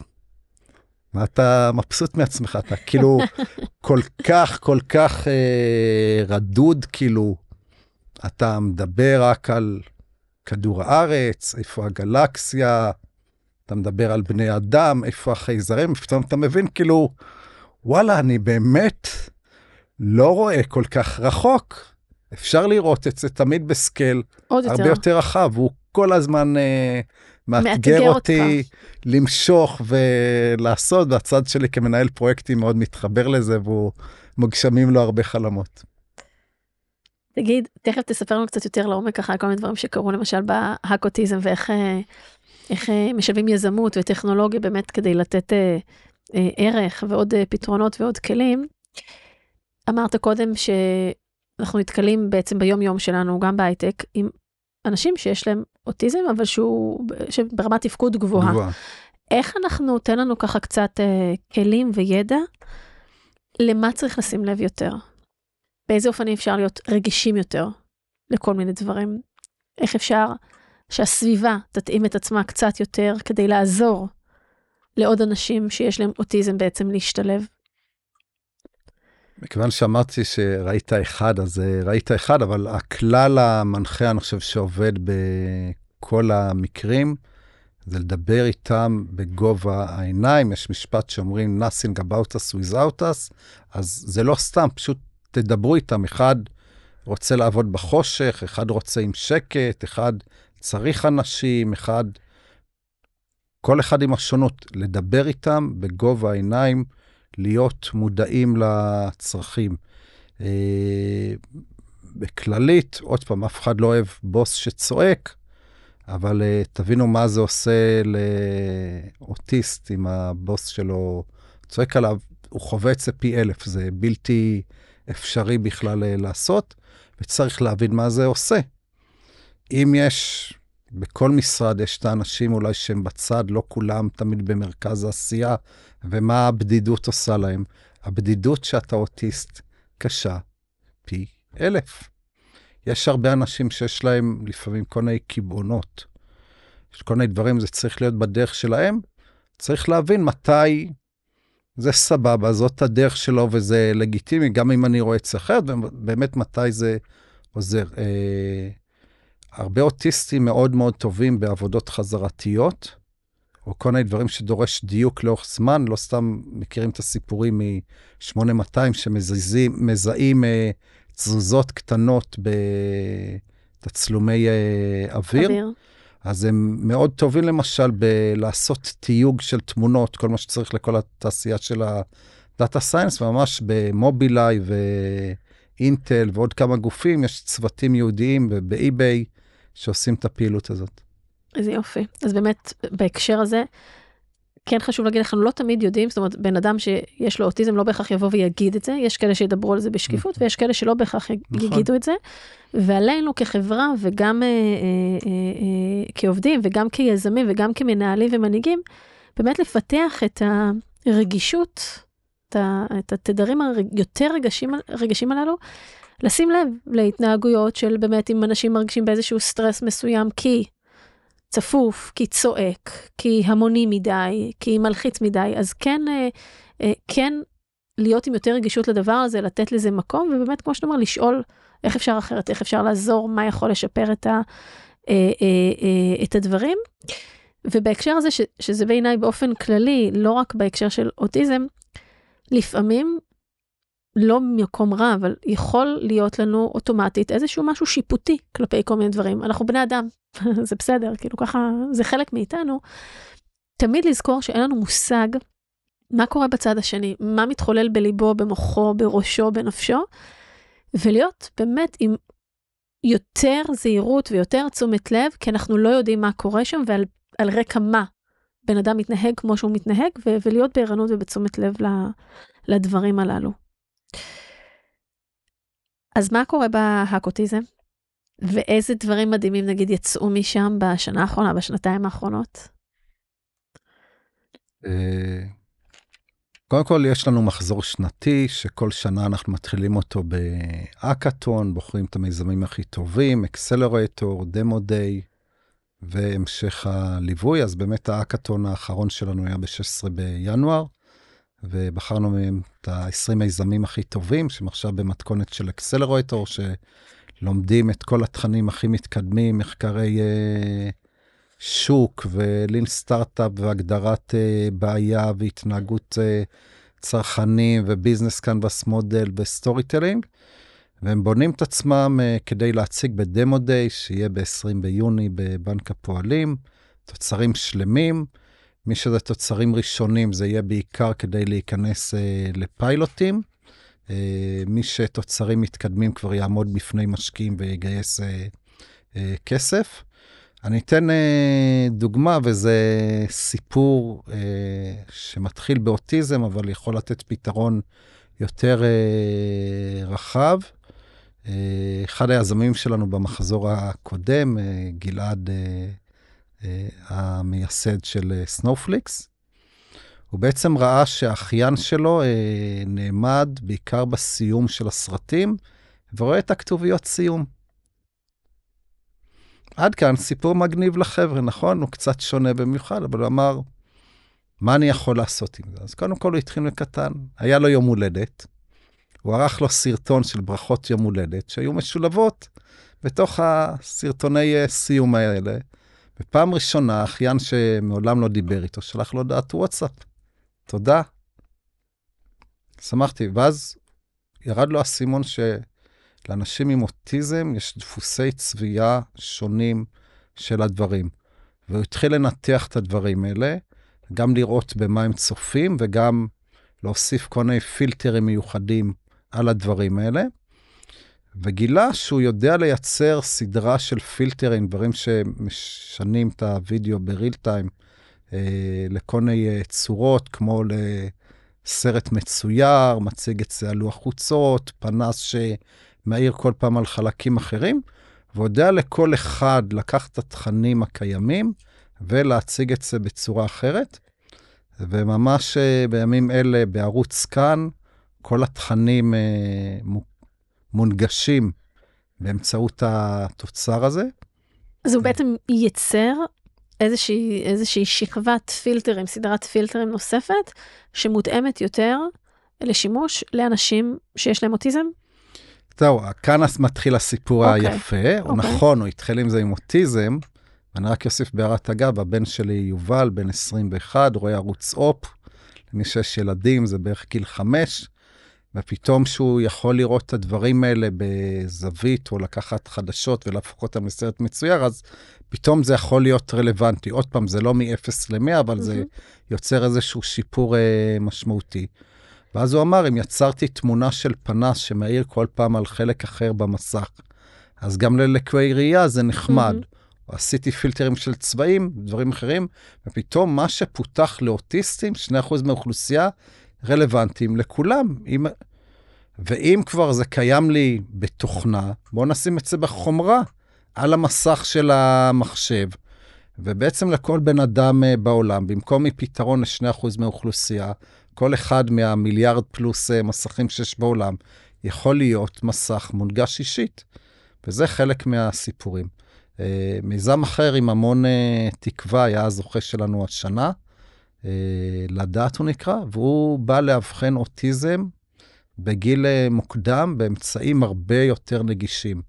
מה אתה מבסוט מעצמך? אתה כאילו כל כך, כל כך אה, רדוד, כאילו, אתה מדבר רק על כדור הארץ, איפה הגלקסיה, אתה מדבר על בני אדם, איפה החייזרים, פתאום אתה מבין, כאילו, וואלה, אני באמת לא רואה כל כך רחוק. אפשר לראות את זה תמיד בסקייל עוד יותר. הרבה יותר רחב, הוא כל הזמן אה, מאתגר מאתגר אותי אותך. למשוך ולעשות, והצד שלי כמנהל פרויקטים מאוד מתחבר לזה, והוא מגשמים לו הרבה חלומות. תגיד, תכף תספר לנו קצת יותר לעומק ככה, כל מיני דברים שקרו למשל בהאקוטיזם ואיך אה, איך אה, משלבים יזמות וטכנולוגיה באמת כדי לתת אה, אה, ערך ועוד אה, פתרונות ועוד כלים. אמרת קודם שאנחנו נתקלים בעצם ביום יום שלנו, גם בהייטק, עם אנשים שיש להם אוטיזם, אבל שהוא ברמת תפקוד גבוהה. גבוהה. איך אנחנו, תן לנו ככה קצת אה, כלים וידע, למה צריך לשים לב יותר? באיזה אופנים אפשר להיות רגישים יותר לכל מיני דברים? איך אפשר שהסביבה תתאים את עצמה קצת יותר כדי לעזור לעוד אנשים שיש להם אוטיזם בעצם להשתלב? מכיוון שאמרתי שראית אחד, אז אה, ראית אחד, אבל הכלל המנחה, אני חושב, שעובד בכל המקרים, זה לדבר איתם בגובה העיניים. יש משפט שאומרים, nothing about us without us, אז זה לא סתם, פשוט תדברו איתם. אחד רוצה לעבוד בחושך, אחד רוצה עם שקט, אחד צריך אנשים, אחד... כל אחד עם השונות, לדבר איתם בגובה העיניים, להיות מודעים לצרכים. אה, בכללית, עוד פעם, אף אחד לא אוהב בוס שצועק, אבל uh, תבינו מה זה עושה לאוטיסט אם הבוס שלו צועק עליו, הוא חווה את זה פי אלף, זה בלתי אפשרי בכלל uh, לעשות, וצריך להבין מה זה עושה. אם יש, בכל משרד יש את האנשים אולי שהם בצד, לא כולם תמיד במרכז העשייה, ומה הבדידות עושה להם. הבדידות שאתה אוטיסט קשה פי אלף. יש הרבה אנשים שיש להם לפעמים כל מיני קיבעונות. יש כל מיני דברים, זה צריך להיות בדרך שלהם. צריך להבין מתי זה סבבה, זאת הדרך שלו וזה לגיטימי, גם אם אני רואה את זה אחרת, ובאמת מתי זה עוזר. אה, הרבה אוטיסטים מאוד מאוד טובים בעבודות חזרתיות, או כל מיני דברים שדורש דיוק לאורך זמן, לא סתם מכירים את הסיפורים מ-8200 שמזהים אה, תזוזות קטנות בתצלומי אה, אוויר. אוויר. אז הם מאוד טובים למשל בלעשות תיוג של תמונות, כל מה שצריך לכל התעשייה של הדאטה סיינס, וממש במובילאיי ואינטל ועוד כמה גופים, יש צוותים יהודיים ובאי-ביי שעושים את הפעילות הזאת. איזה יופי. אז באמת, בהקשר הזה, כן חשוב להגיד, אנחנו לא תמיד יודעים, זאת אומרת, בן אדם שיש לו אוטיזם לא בהכרח יבוא ויגיד את זה, יש כאלה שידברו על זה בשקיפות, נכון. ויש כאלה שלא בהכרח נכון. יגידו את זה. ועלינו כחברה וגם אה, אה, אה, אה, כעובדים וגם כיזמים וגם כמנהלים ומנהיגים, באמת לפתח את הרגישות, את, ה, את התדרים היותר רגשים, רגשים הללו, לשים לב להתנהגויות של באמת אם אנשים מרגישים באיזשהו סטרס מסוים, כי צפוף, כי צועק, כי המוני מדי, כי מלחיץ מדי, אז כן, אה, אה, כן להיות עם יותר רגישות לדבר הזה, לתת לזה מקום, ובאמת, כמו שאתה אומר, לשאול איך אפשר אחרת, איך אפשר לעזור, מה יכול לשפר את, ה, אה, את הדברים. ובהקשר הזה, ש, שזה בעיניי באופן כללי, לא רק בהקשר של אוטיזם, לפעמים לא ממקום רע, אבל יכול להיות לנו אוטומטית איזשהו משהו שיפוטי כלפי כל מיני דברים. אנחנו בני אדם, זה בסדר, כאילו ככה, זה חלק מאיתנו. תמיד לזכור שאין לנו מושג מה קורה בצד השני, מה מתחולל בליבו, במוחו, בראשו, בנפשו, ולהיות באמת עם יותר זהירות ויותר תשומת לב, כי אנחנו לא יודעים מה קורה שם ועל רקע מה בן אדם מתנהג כמו שהוא מתנהג, ולהיות בערנות ובתשומת לב לדברים הללו. אז מה קורה בהאקוטיזם? ואיזה דברים מדהימים נגיד יצאו משם בשנה האחרונה, בשנתיים האחרונות? אה, קודם כל, יש לנו מחזור שנתי, שכל שנה אנחנו מתחילים אותו באקאטון, בוחרים את המיזמים הכי טובים, אקסלרטור, דמו דיי והמשך הליווי. אז באמת האקאטון האחרון שלנו היה ב-16 בינואר. ובחרנו מהם את ה-20 מיזמים הכי טובים, שהם עכשיו במתכונת של אקסלרטור, שלומדים את כל התכנים הכי מתקדמים, מחקרי uh, שוק ו lean startup והגדרת uh, בעיה והתנהגות uh, צרכנים ו business canvas model ו storytelling. והם בונים את עצמם uh, כדי להציג ב demo day, שיהיה ב-20 ביוני בבנק הפועלים, תוצרים שלמים. מי שזה תוצרים ראשונים, זה יהיה בעיקר כדי להיכנס אה, לפיילוטים. אה, מי שתוצרים מתקדמים כבר יעמוד בפני משקיעים ויגייס אה, אה, כסף. אני אתן אה, דוגמה, וזה סיפור אה, שמתחיל באוטיזם, אבל יכול לתת פתרון יותר אה, רחב. אה, אחד היזמים שלנו במחזור הקודם, אה, גלעד אה, המייסד של סנופליקס. אה, הוא בעצם ראה שהאחיין שלו אה, נעמד בעיקר בסיום של הסרטים, ורואה את הכתוביות סיום. עד כאן סיפור מגניב לחבר'ה, נכון? הוא קצת שונה במיוחד, אבל הוא אמר, מה אני יכול לעשות עם זה? אז קודם כל הוא התחיל מקטן, היה לו יום הולדת, הוא ערך לו סרטון של ברכות יום הולדת שהיו משולבות בתוך הסרטוני אה, סיום האלה. ופעם ראשונה, אחיין שמעולם לא דיבר איתו, שלח לו דעת וואטסאפ. תודה. שמחתי, ואז ירד לו האסימון שלאנשים עם אוטיזם יש דפוסי צביעה שונים של הדברים. והוא התחיל לנתח את הדברים האלה, גם לראות במה הם צופים וגם להוסיף כל מיני פילטרים מיוחדים על הדברים האלה. וגילה שהוא יודע לייצר סדרה של פילטרים, דברים שמשנים את הוידאו בריל טיים, אה, לכל מיני אה, צורות, כמו לסרט מצויר, מציג את זה על לוח חוצות, פנס שמאיר כל פעם על חלקים אחרים, ויודע לכל אחד לקחת את התכנים הקיימים ולהציג את זה בצורה אחרת. וממש אה, בימים אלה בערוץ כאן, כל התכנים אה, מונגשים באמצעות התוצר הזה. אז הוא בעצם ייצר איזושהי, איזושהי שכבת פילטרים, סדרת פילטרים נוספת, שמותאמת יותר לשימוש לאנשים שיש להם אוטיזם? זהו, כאן מתחיל הסיפור okay. אוקיי. היפה. Okay. הוא אוקיי. נכון, הוא התחיל עם זה עם אוטיזם. אני רק אוסיף בהערת אגב, הבן שלי יובל, בן 21, רואה ערוץ אופ. למי שיש ילדים, זה בערך גיל 5. ופתאום שהוא יכול לראות את הדברים האלה בזווית, או לקחת חדשות ולהפוך אותם לסרט מצויר, אז פתאום זה יכול להיות רלוונטי. עוד פעם, זה לא מ-0 ל-100, אבל mm-hmm. זה יוצר איזשהו שיפור אה, משמעותי. ואז הוא אמר, אם יצרתי תמונה של פנס שמאיר כל פעם על חלק אחר במסך, אז גם ללקויי ראייה זה נחמד. Mm-hmm. עשיתי פילטרים של צבעים, דברים אחרים, ופתאום מה שפותח לאוטיסטים, 2% מהאוכלוסייה, רלוונטיים לכולם. אם... ואם כבר זה קיים לי בתוכנה, בואו נשים את זה בחומרה על המסך של המחשב. ובעצם לכל בן אדם אה, בעולם, במקום מפתרון ל-2% מהאוכלוסייה, כל אחד מהמיליארד פלוס אה, מסכים שיש בעולם, יכול להיות מסך מונגש אישית. וזה חלק מהסיפורים. אה, מיזם אחר עם המון תקווה היה הזוכה שלנו השנה, לדעת הוא נקרא, והוא בא לאבחן אוטיזם בגיל אה, מוקדם באמצעים הרבה יותר נגישים.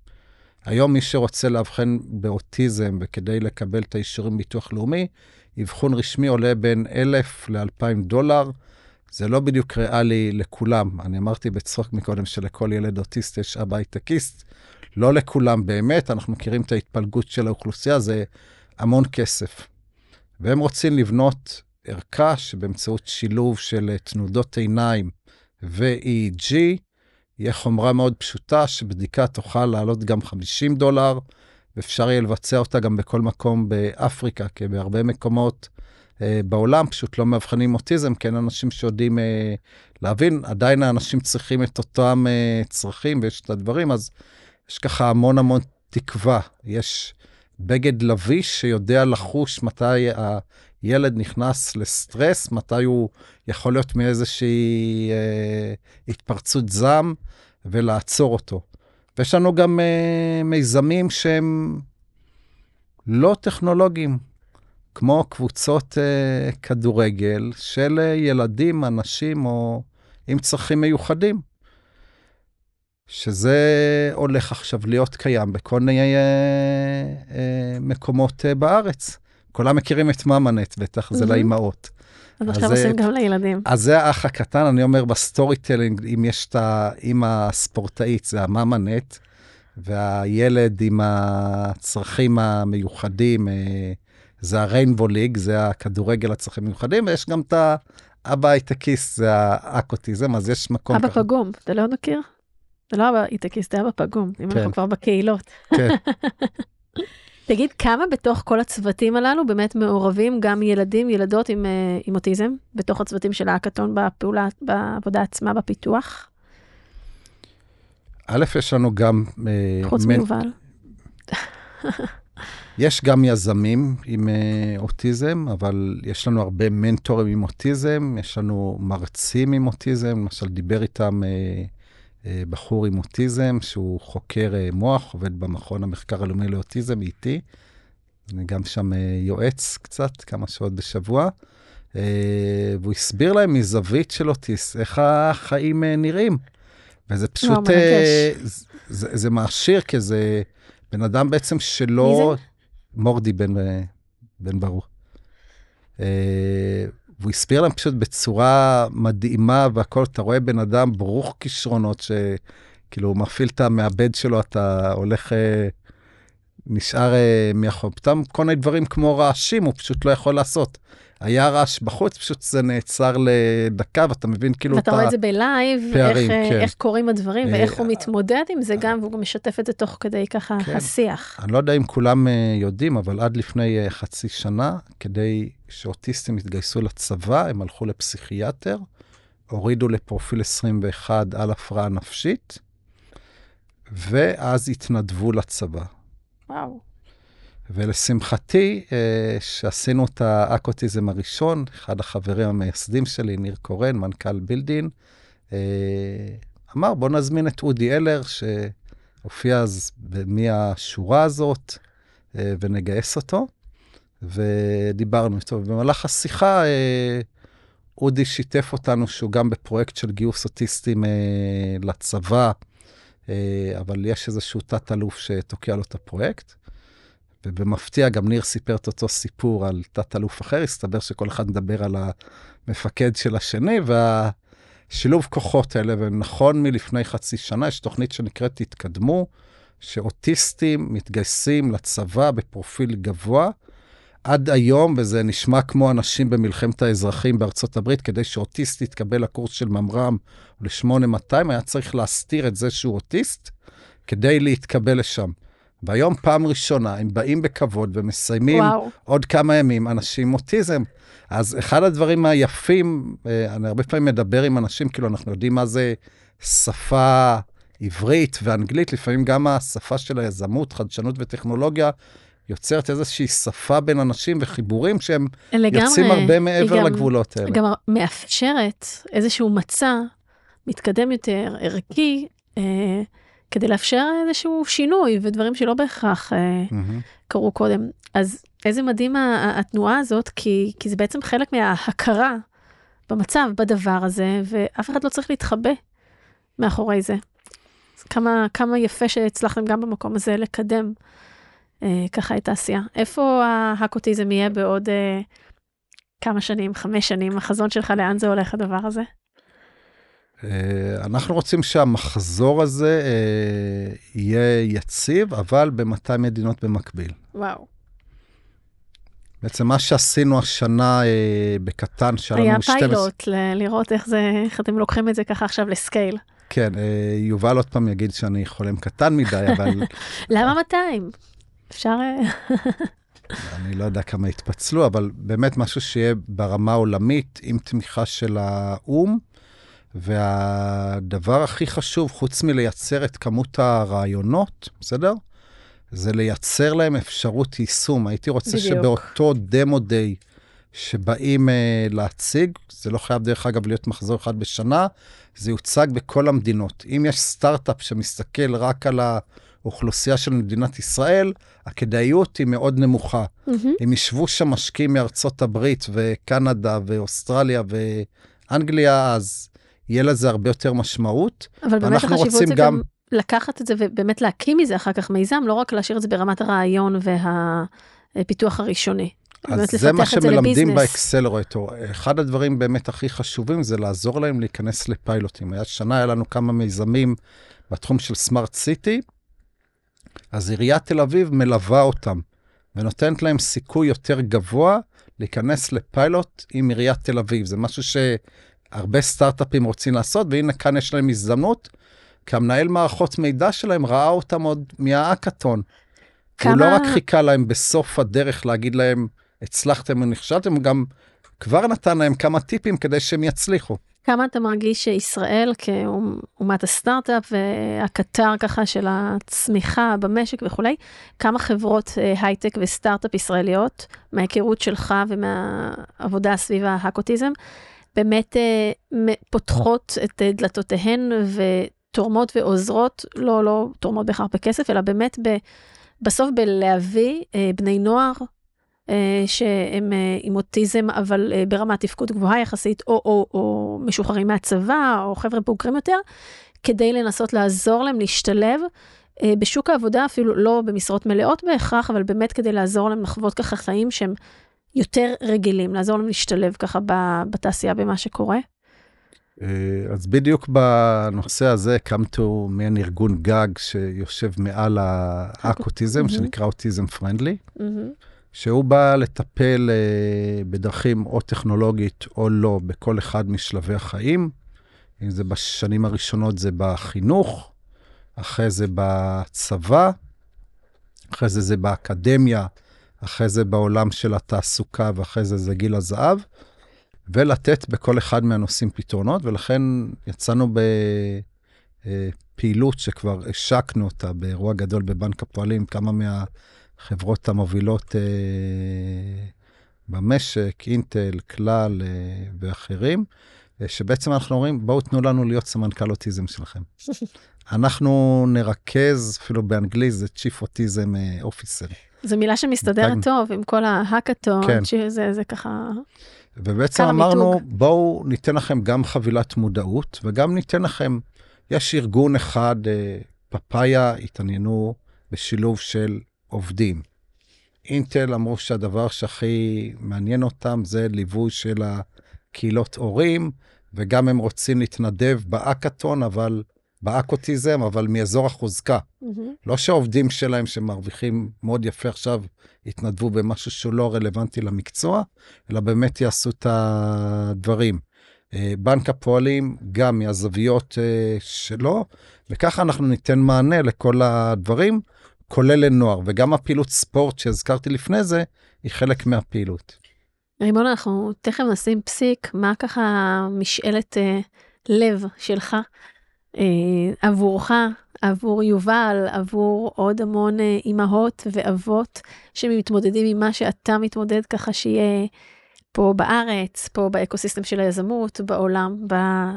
היום מי שרוצה לאבחן באוטיזם וכדי לקבל את האישורים ביטוח לאומי, אבחון רשמי עולה בין 1,000 ל-2,000 דולר. זה לא בדיוק ריאלי לכולם. אני אמרתי בצחוק מקודם שלכל ילד אוטיסט יש אבא הייטקיסט. לא לכולם באמת, אנחנו מכירים את ההתפלגות של האוכלוסייה, זה המון כסף. והם רוצים לבנות ערכה שבאמצעות שילוב של אה, תנודות עיניים ו-EEG, יהיה חומרה מאוד פשוטה שבדיקה תוכל לעלות גם 50 דולר, ואפשר יהיה לבצע אותה גם בכל מקום באפריקה, כי בהרבה מקומות אה, בעולם פשוט לא מאבחנים אוטיזם, כי אין אנשים שיודעים אה, להבין, עדיין האנשים צריכים את אותם אה, צרכים ויש את הדברים, אז יש ככה המון המון תקווה. יש בגד לביש שיודע לחוש מתי ילד נכנס לסטרס, מתי הוא יכול להיות מאיזושהי אה, התפרצות זעם, ולעצור אותו. ויש לנו גם אה, מיזמים שהם לא טכנולוגיים, כמו קבוצות אה, כדורגל של אה, ילדים, אנשים או עם צרכים מיוחדים. שזה הולך עכשיו להיות קיים בכל מיני אה, אה, מקומות אה, בארץ. כולם מכירים את מאמאנט, בטח, זה לאימהות. אז עכשיו עושים גם לילדים. אז זה האח הקטן, אני אומר ב storytelling, אם יש את האימא הספורטאית, זה המאמאנט, והילד עם הצרכים המיוחדים, אה, זה ה Rainbow League, זה הכדורגל הצרכים המיוחדים, ויש גם את האבא הייטקיסט, זה האקוטיזם, אז יש מקום אבא ככה. פגום, אתה לא מכיר? זה לא אבא הייטקיסט, זה אבא פגום, אם כן. אנחנו כבר בקהילות. כן. תגיד, כמה בתוך כל הצוותים הללו באמת מעורבים גם ילדים, ילדות עם, אה, עם אוטיזם, בתוך הצוותים של האקתון בפעולה, בעבודה עצמה, בפיתוח? א', יש לנו גם... אה, חוץ מנ... מיובל. יש גם יזמים עם uh, אוטיזם, אבל יש לנו הרבה מנטורים עם אוטיזם, יש לנו מרצים עם אוטיזם, למשל דיבר איתם אה, בחור עם אוטיזם, שהוא חוקר אה, מוח, עובד במכון המחקר הלאומי לאוטיזם איתי. אני גם שם אה, יועץ קצת, כמה שעות בשבוע. והוא הסביר להם מזווית של אוטיסט איך החיים נראים. וזה וואו, פשוט, אה, מרגש. זה, זה מעשיר, כי זה בן אדם בעצם שלא... מי זה? מורדי בן, אה, בן ברוך. והוא הסביר להם פשוט בצורה מדהימה והכל, אתה רואה בן אדם ברוך כישרונות, שכאילו הוא מפעיל את המעבד שלו, אתה הולך, אה, נשאר אה, מאחור. פתאום כל מיני דברים כמו רעשים, הוא פשוט לא יכול לעשות. היה רעש בחוץ, פשוט זה נעצר לדקה, ואתה מבין כאילו ואתה רואה את זה בלייב, איך, פערים, אה, כן. איך קורים הדברים אה, ואיך הוא מתמודד עם זה גם, והוא גם משתף את זה תוך כדי ככה כן. השיח. אני לא יודע אם כולם אה, יודעים, אבל עד לפני אה, חצי שנה, כדי שאוטיסטים יתגייסו לצבא, הם הלכו לפסיכיאטר, הורידו לפרופיל 21 על הפרעה נפשית, ואז התנדבו לצבא. וואו. ולשמחתי, אה, שעשינו את האקוטיזם הראשון, אחד החברים המייסדים שלי, ניר קורן, מנכ"ל בילדין, אה, אמר, בוא נזמין את אודי אלר, שהופיע אז מהשורה הזאת, אה, ונגייס אותו, ודיברנו איתו. במהלך השיחה, אודי שיתף אותנו שהוא גם בפרויקט של גיוס אוטיסטים לצבא, אבל יש איזשהו תת-אלוף שתוקע לו את הפרויקט. ובמפתיע גם ניר סיפר את אותו סיפור על תת-אלוף אחר, הסתבר שכל אחד מדבר על המפקד של השני, והשילוב כוחות האלה, ונכון מלפני חצי שנה, יש תוכנית שנקראת תתקדמו, שאוטיסטים מתגייסים לצבא בפרופיל גבוה. עד היום, וזה נשמע כמו אנשים במלחמת האזרחים בארצות הברית, כדי שאוטיסט יתקבל לקורס של ממר"ם או ל-8200, היה צריך להסתיר את זה שהוא אוטיסט, כדי להתקבל לשם. והיום פעם ראשונה הם באים בכבוד ומסיימים וואו. עוד כמה ימים אנשים עם אוטיזם. אז אחד הדברים היפים, אה, אני הרבה פעמים מדבר עם אנשים, כאילו אנחנו יודעים מה זה שפה עברית ואנגלית, לפעמים גם השפה של היזמות, חדשנות וטכנולוגיה, יוצרת איזושהי שפה בין אנשים וחיבורים שהם לגמרי. יוצאים הרבה מעבר גם- לגבולות האלה. גם מאפשרת איזשהו מצע מתקדם יותר, ערכי, אה, כדי לאפשר איזשהו שינוי ודברים שלא בהכרח מהמם. קרו קודם. אז איזה מדהים התנועה הזאת, כי, כי זה בעצם חלק מההכרה במצב, בדבר הזה, ואף אחד לא צריך להתחבא מאחורי זה. אז כמה, כמה יפה שהצלחתם גם במקום הזה לקדם אה, ככה את העשייה. איפה ההקוטיזם יהיה בעוד אה, כמה שנים, חמש שנים, החזון שלך, לאן זה הולך הדבר הזה? אה, אנחנו רוצים שהמחזור הזה אה, יהיה יציב, אבל ב-200 מדינות במקביל. וואו. בעצם מה שעשינו השנה אה, בקטן, שהיה היה לנו 12... פיילוט ל- לראות איך זה, איך אתם לוקחים את זה ככה עכשיו לסקייל. כן, אה, יובל עוד פעם יגיד שאני חולם קטן מדי, אבל למה 200? אפשר... אה, אני לא יודע כמה יתפצלו, אבל באמת משהו שיהיה ברמה העולמית, עם תמיכה של האו"ם. והדבר הכי חשוב, חוץ מלייצר את כמות הרעיונות, בסדר? זה לייצר להם אפשרות יישום. הייתי רוצה בדיוק. שבאותו דמו דיי שבאים uh, להציג, זה לא חייב דרך אגב להיות מחזור אחד בשנה, זה יוצג בכל המדינות. אם יש סטארט-אפ שמסתכל רק על האוכלוסייה של מדינת ישראל, הכדאיות היא מאוד נמוכה. מהמם. אם ישבו שם משקיעים מארצות הברית וקנדה ואוסטרליה ואנגליה, אז יהיה לזה הרבה יותר משמעות. אבל באמת החשיבות זה גם- גם לקחת את זה ובאמת להקים מזה אחר כך מיזם, לא רק להשאיר את זה ברמת הרעיון והפיתוח הראשוני. אז זה מה שמלמדים. באקסלרטור. אחד הדברים באמת הכי חשובים זה לעזור להם להיכנס לפיילוטים. היה שנה, היה לנו כמה מיזמים בתחום של סמארט סיטי, אז עיריית תל אביב מלווה אותם ונותנת להם סיכוי יותר גבוה להיכנס לפיילוט עם עיריית תל אביב. זה משהו שהרבה סטארט-אפים רוצים לעשות, והנה כאן יש להם הזדמנות, כי המנהל מערכות מידע שלהם ראה אותם עוד מהאקתון. הוא לא כמה- רק חיכה להם בסוף הדרך להגיד להם, הצלחתם או נכשלתם, הוא גם כבר נתן להם כמה טיפים כדי שהם יצליחו. כמה אתה מרגיש שישראל כאומת הסטארט-אפ והקטר ככה של הצמיחה במשק וכולי, כמה חברות אה, הייטק וסטארט-אפ ישראליות, מההיכרות שלך ומהעבודה סביב ההקוטיזם, באמת אה, פותחות את אה, דלתותיהן ותורמות ועוזרות, לא, לא תורמות בהכרח בכסף, אלא באמת ב, בסוף בלהביא אה, בני נוער אה, שהם אה, עם אוטיזם, אבל אה, ברמת תפקוד גבוהה יחסית, או, או, או משוחררים מהצבא, או חבר'ה בוגרים יותר, כדי לנסות לעזור להם להשתלב בשוק העבודה, אפילו לא במשרות מלאות בהכרח, אבל באמת כדי לעזור להם לחוות ככה חיים שהם יותר רגילים, לעזור להם להשתלב ככה בתעשייה במה שקורה. אז בדיוק בנושא הזה הקמתו מעין ארגון גג שיושב מעל האקוטיזם, שנקרא אוטיזם פרנדלי. שהוא בא לטפל אה, בדרכים או טכנולוגית או לא בכל אחד משלבי החיים. אם זה בשנים הראשונות זה בחינוך, אחרי זה בצבא, אחרי זה זה באקדמיה, אחרי זה בעולם של התעסוקה ואחרי זה זה גיל הזהב, ולתת בכל אחד מהנושאים פתרונות, ולכן יצאנו בפעילות שכבר השקנו אותה באירוע גדול בבנק הפועלים, כמה מה... החברות המובילות אה, במשק, אינטל, כלל אה, ואחרים, אה, שבעצם אנחנו אומרים, בואו תנו לנו להיות סמנכ"ל אוטיזם שלכם. אנחנו נרכז, אפילו באנגלית זה Chief Autism Officer. זו מילה שמסתדרת תג... טוב עם כל ההאקתון, כן. שזה זה ככה... ובעצם אמרנו, מיתוג. בואו ניתן לכם גם חבילת מודעות, וגם ניתן לכם, יש ארגון אחד, פאפאיה, התעניינו בשילוב של עובדים. אינטל אמרו שהדבר שהכי מעניין אותם זה ליווי של הקהילות הורים, וגם הם רוצים להתנדב באקתון, אבל, באקוטיזם, אבל מאזור החוזקה. Mm-hmm. לא שהעובדים שלהם שמרוויחים מאוד יפה עכשיו, יתנדבו במשהו שהוא לא רלוונטי למקצוע, אלא באמת יעשו את הדברים. אה, בנק הפועלים גם מהזוויות אה, שלו, וככה אנחנו ניתן מענה לכל הדברים. כולל לנוער, וגם הפעילות ספורט שהזכרתי לפני זה, היא חלק מהפעילות. רימון, אנחנו תכף נשים פסיק, מה ככה משאלת אה, לב שלך עבורך, עבור יובל, עבור עוד המון אה, אימהות ואבות שמתמודדים עם מה שאתה מתמודד, ככה שיהיה פה בארץ, פה באקוסיסטם של היזמות, בעולם,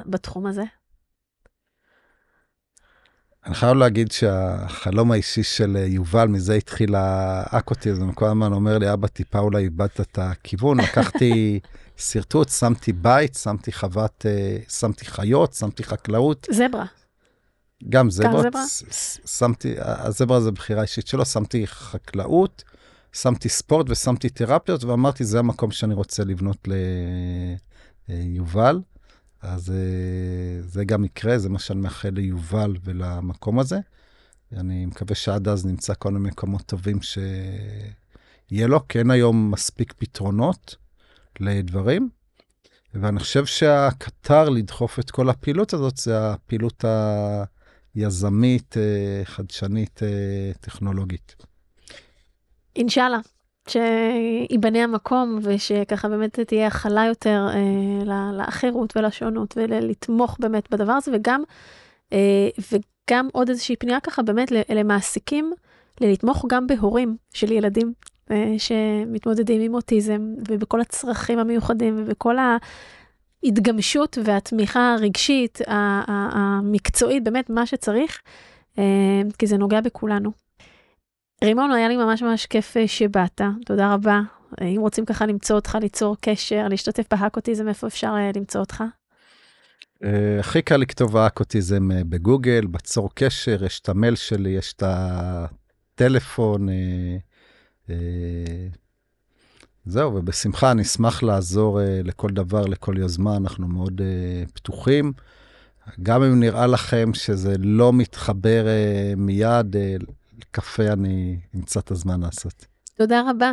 בתחום הזה? אני חייב להגיד שהחלום האישי של יובל, מזה התחיל האקוטיזם, כל הזמן אומר לי, אבא, טיפה אולי איבדת את הכיוון. לקחתי שרטוט, שמתי בית, שמתי חוות, אה, שמתי חיות, שמתי חקלאות. זברה. גם זברה. שמתי, הזברה זה בחירה אישית שלו, שמתי חקלאות, שמתי ספורט ושמתי תרפיות, ואמרתי, זה המקום שאני רוצה לבנות ליובל. אז אה, זה גם יקרה, זה מה שאני מאחל ליובל ולמקום הזה. אני מקווה שעד אז נמצא כל מיני מקומות טובים שיהיה לו, כי אין היום מספיק פתרונות לדברים. ואני חושב שהקטר לדחוף את כל הפעילות הזאת זה הפעילות היזמית, אה, חדשנית, אה, טכנולוגית. אינשאללה. שייבנה המקום ושככה באמת תהיה הכלה יותר אה, לאחרות ולשונות ולתמוך באמת בדבר הזה וגם, אה, וגם עוד איזושהי פנייה ככה באמת למעסיקים, לתמוך גם בהורים של ילדים שמתמודדים עם אוטיזם ובכל הצרכים המיוחדים ובכל ההתגמשות והתמיכה הרגשית, המקצועית, באמת מה שצריך, אה, כי זה נוגע בכולנו. רימון, היה לי ממש ממש כיף אה, שבאת, תודה רבה. אה, אם רוצים ככה למצוא אותך, ליצור קשר, להשתתף בהאקוטיזם, איפה אפשר אה, למצוא אותך? הכי קל לכתוב האקוטיזם בגוגל, בצור קשר, יש את המייל שלי, יש את הטלפון. זהו, ובשמחה אני אשמח לעזור לכל דבר, לכל יוזמה, אנחנו מאוד פתוחים. גם אם נראה לכם שזה לא מתחבר מיד, קפה אני אמצא את הזמן לעשות. תודה רבה.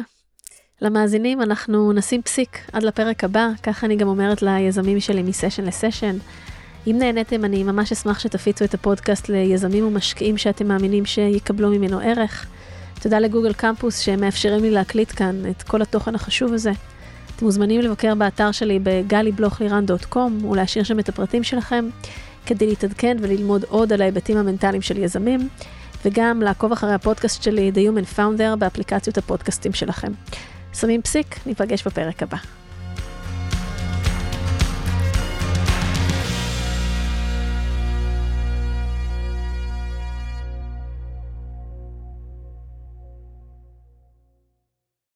למאזינים, אנחנו נשים פסיק עד לפרק הבא, ככה אני גם אומרת ליזמים שלי מסשן לסשן. אם נהניתם, אני ממש אשמח שתפיצו את הפודקאסט ליזמים ומשקיעים שאתם מאמינים שיקבלו ממנו ערך. תודה לגוגל קמפוס שמאפשרים לי להקליט כאן את כל התוכן החשוב הזה. אתם מוזמנים לבקר באתר שלי בגלי-בלוך-לירן.קום ולהשאיר שם את הפרטים שלכם, כדי להתעדכן וללמוד עוד על ההיבטים המנטליים של יזמים. וגם לעקוב אחרי הפודקאסט שלי, The Human Founder, באפליקציות הפודקאסטים שלכם. שמים פסיק, ניפגש בפרק הבא.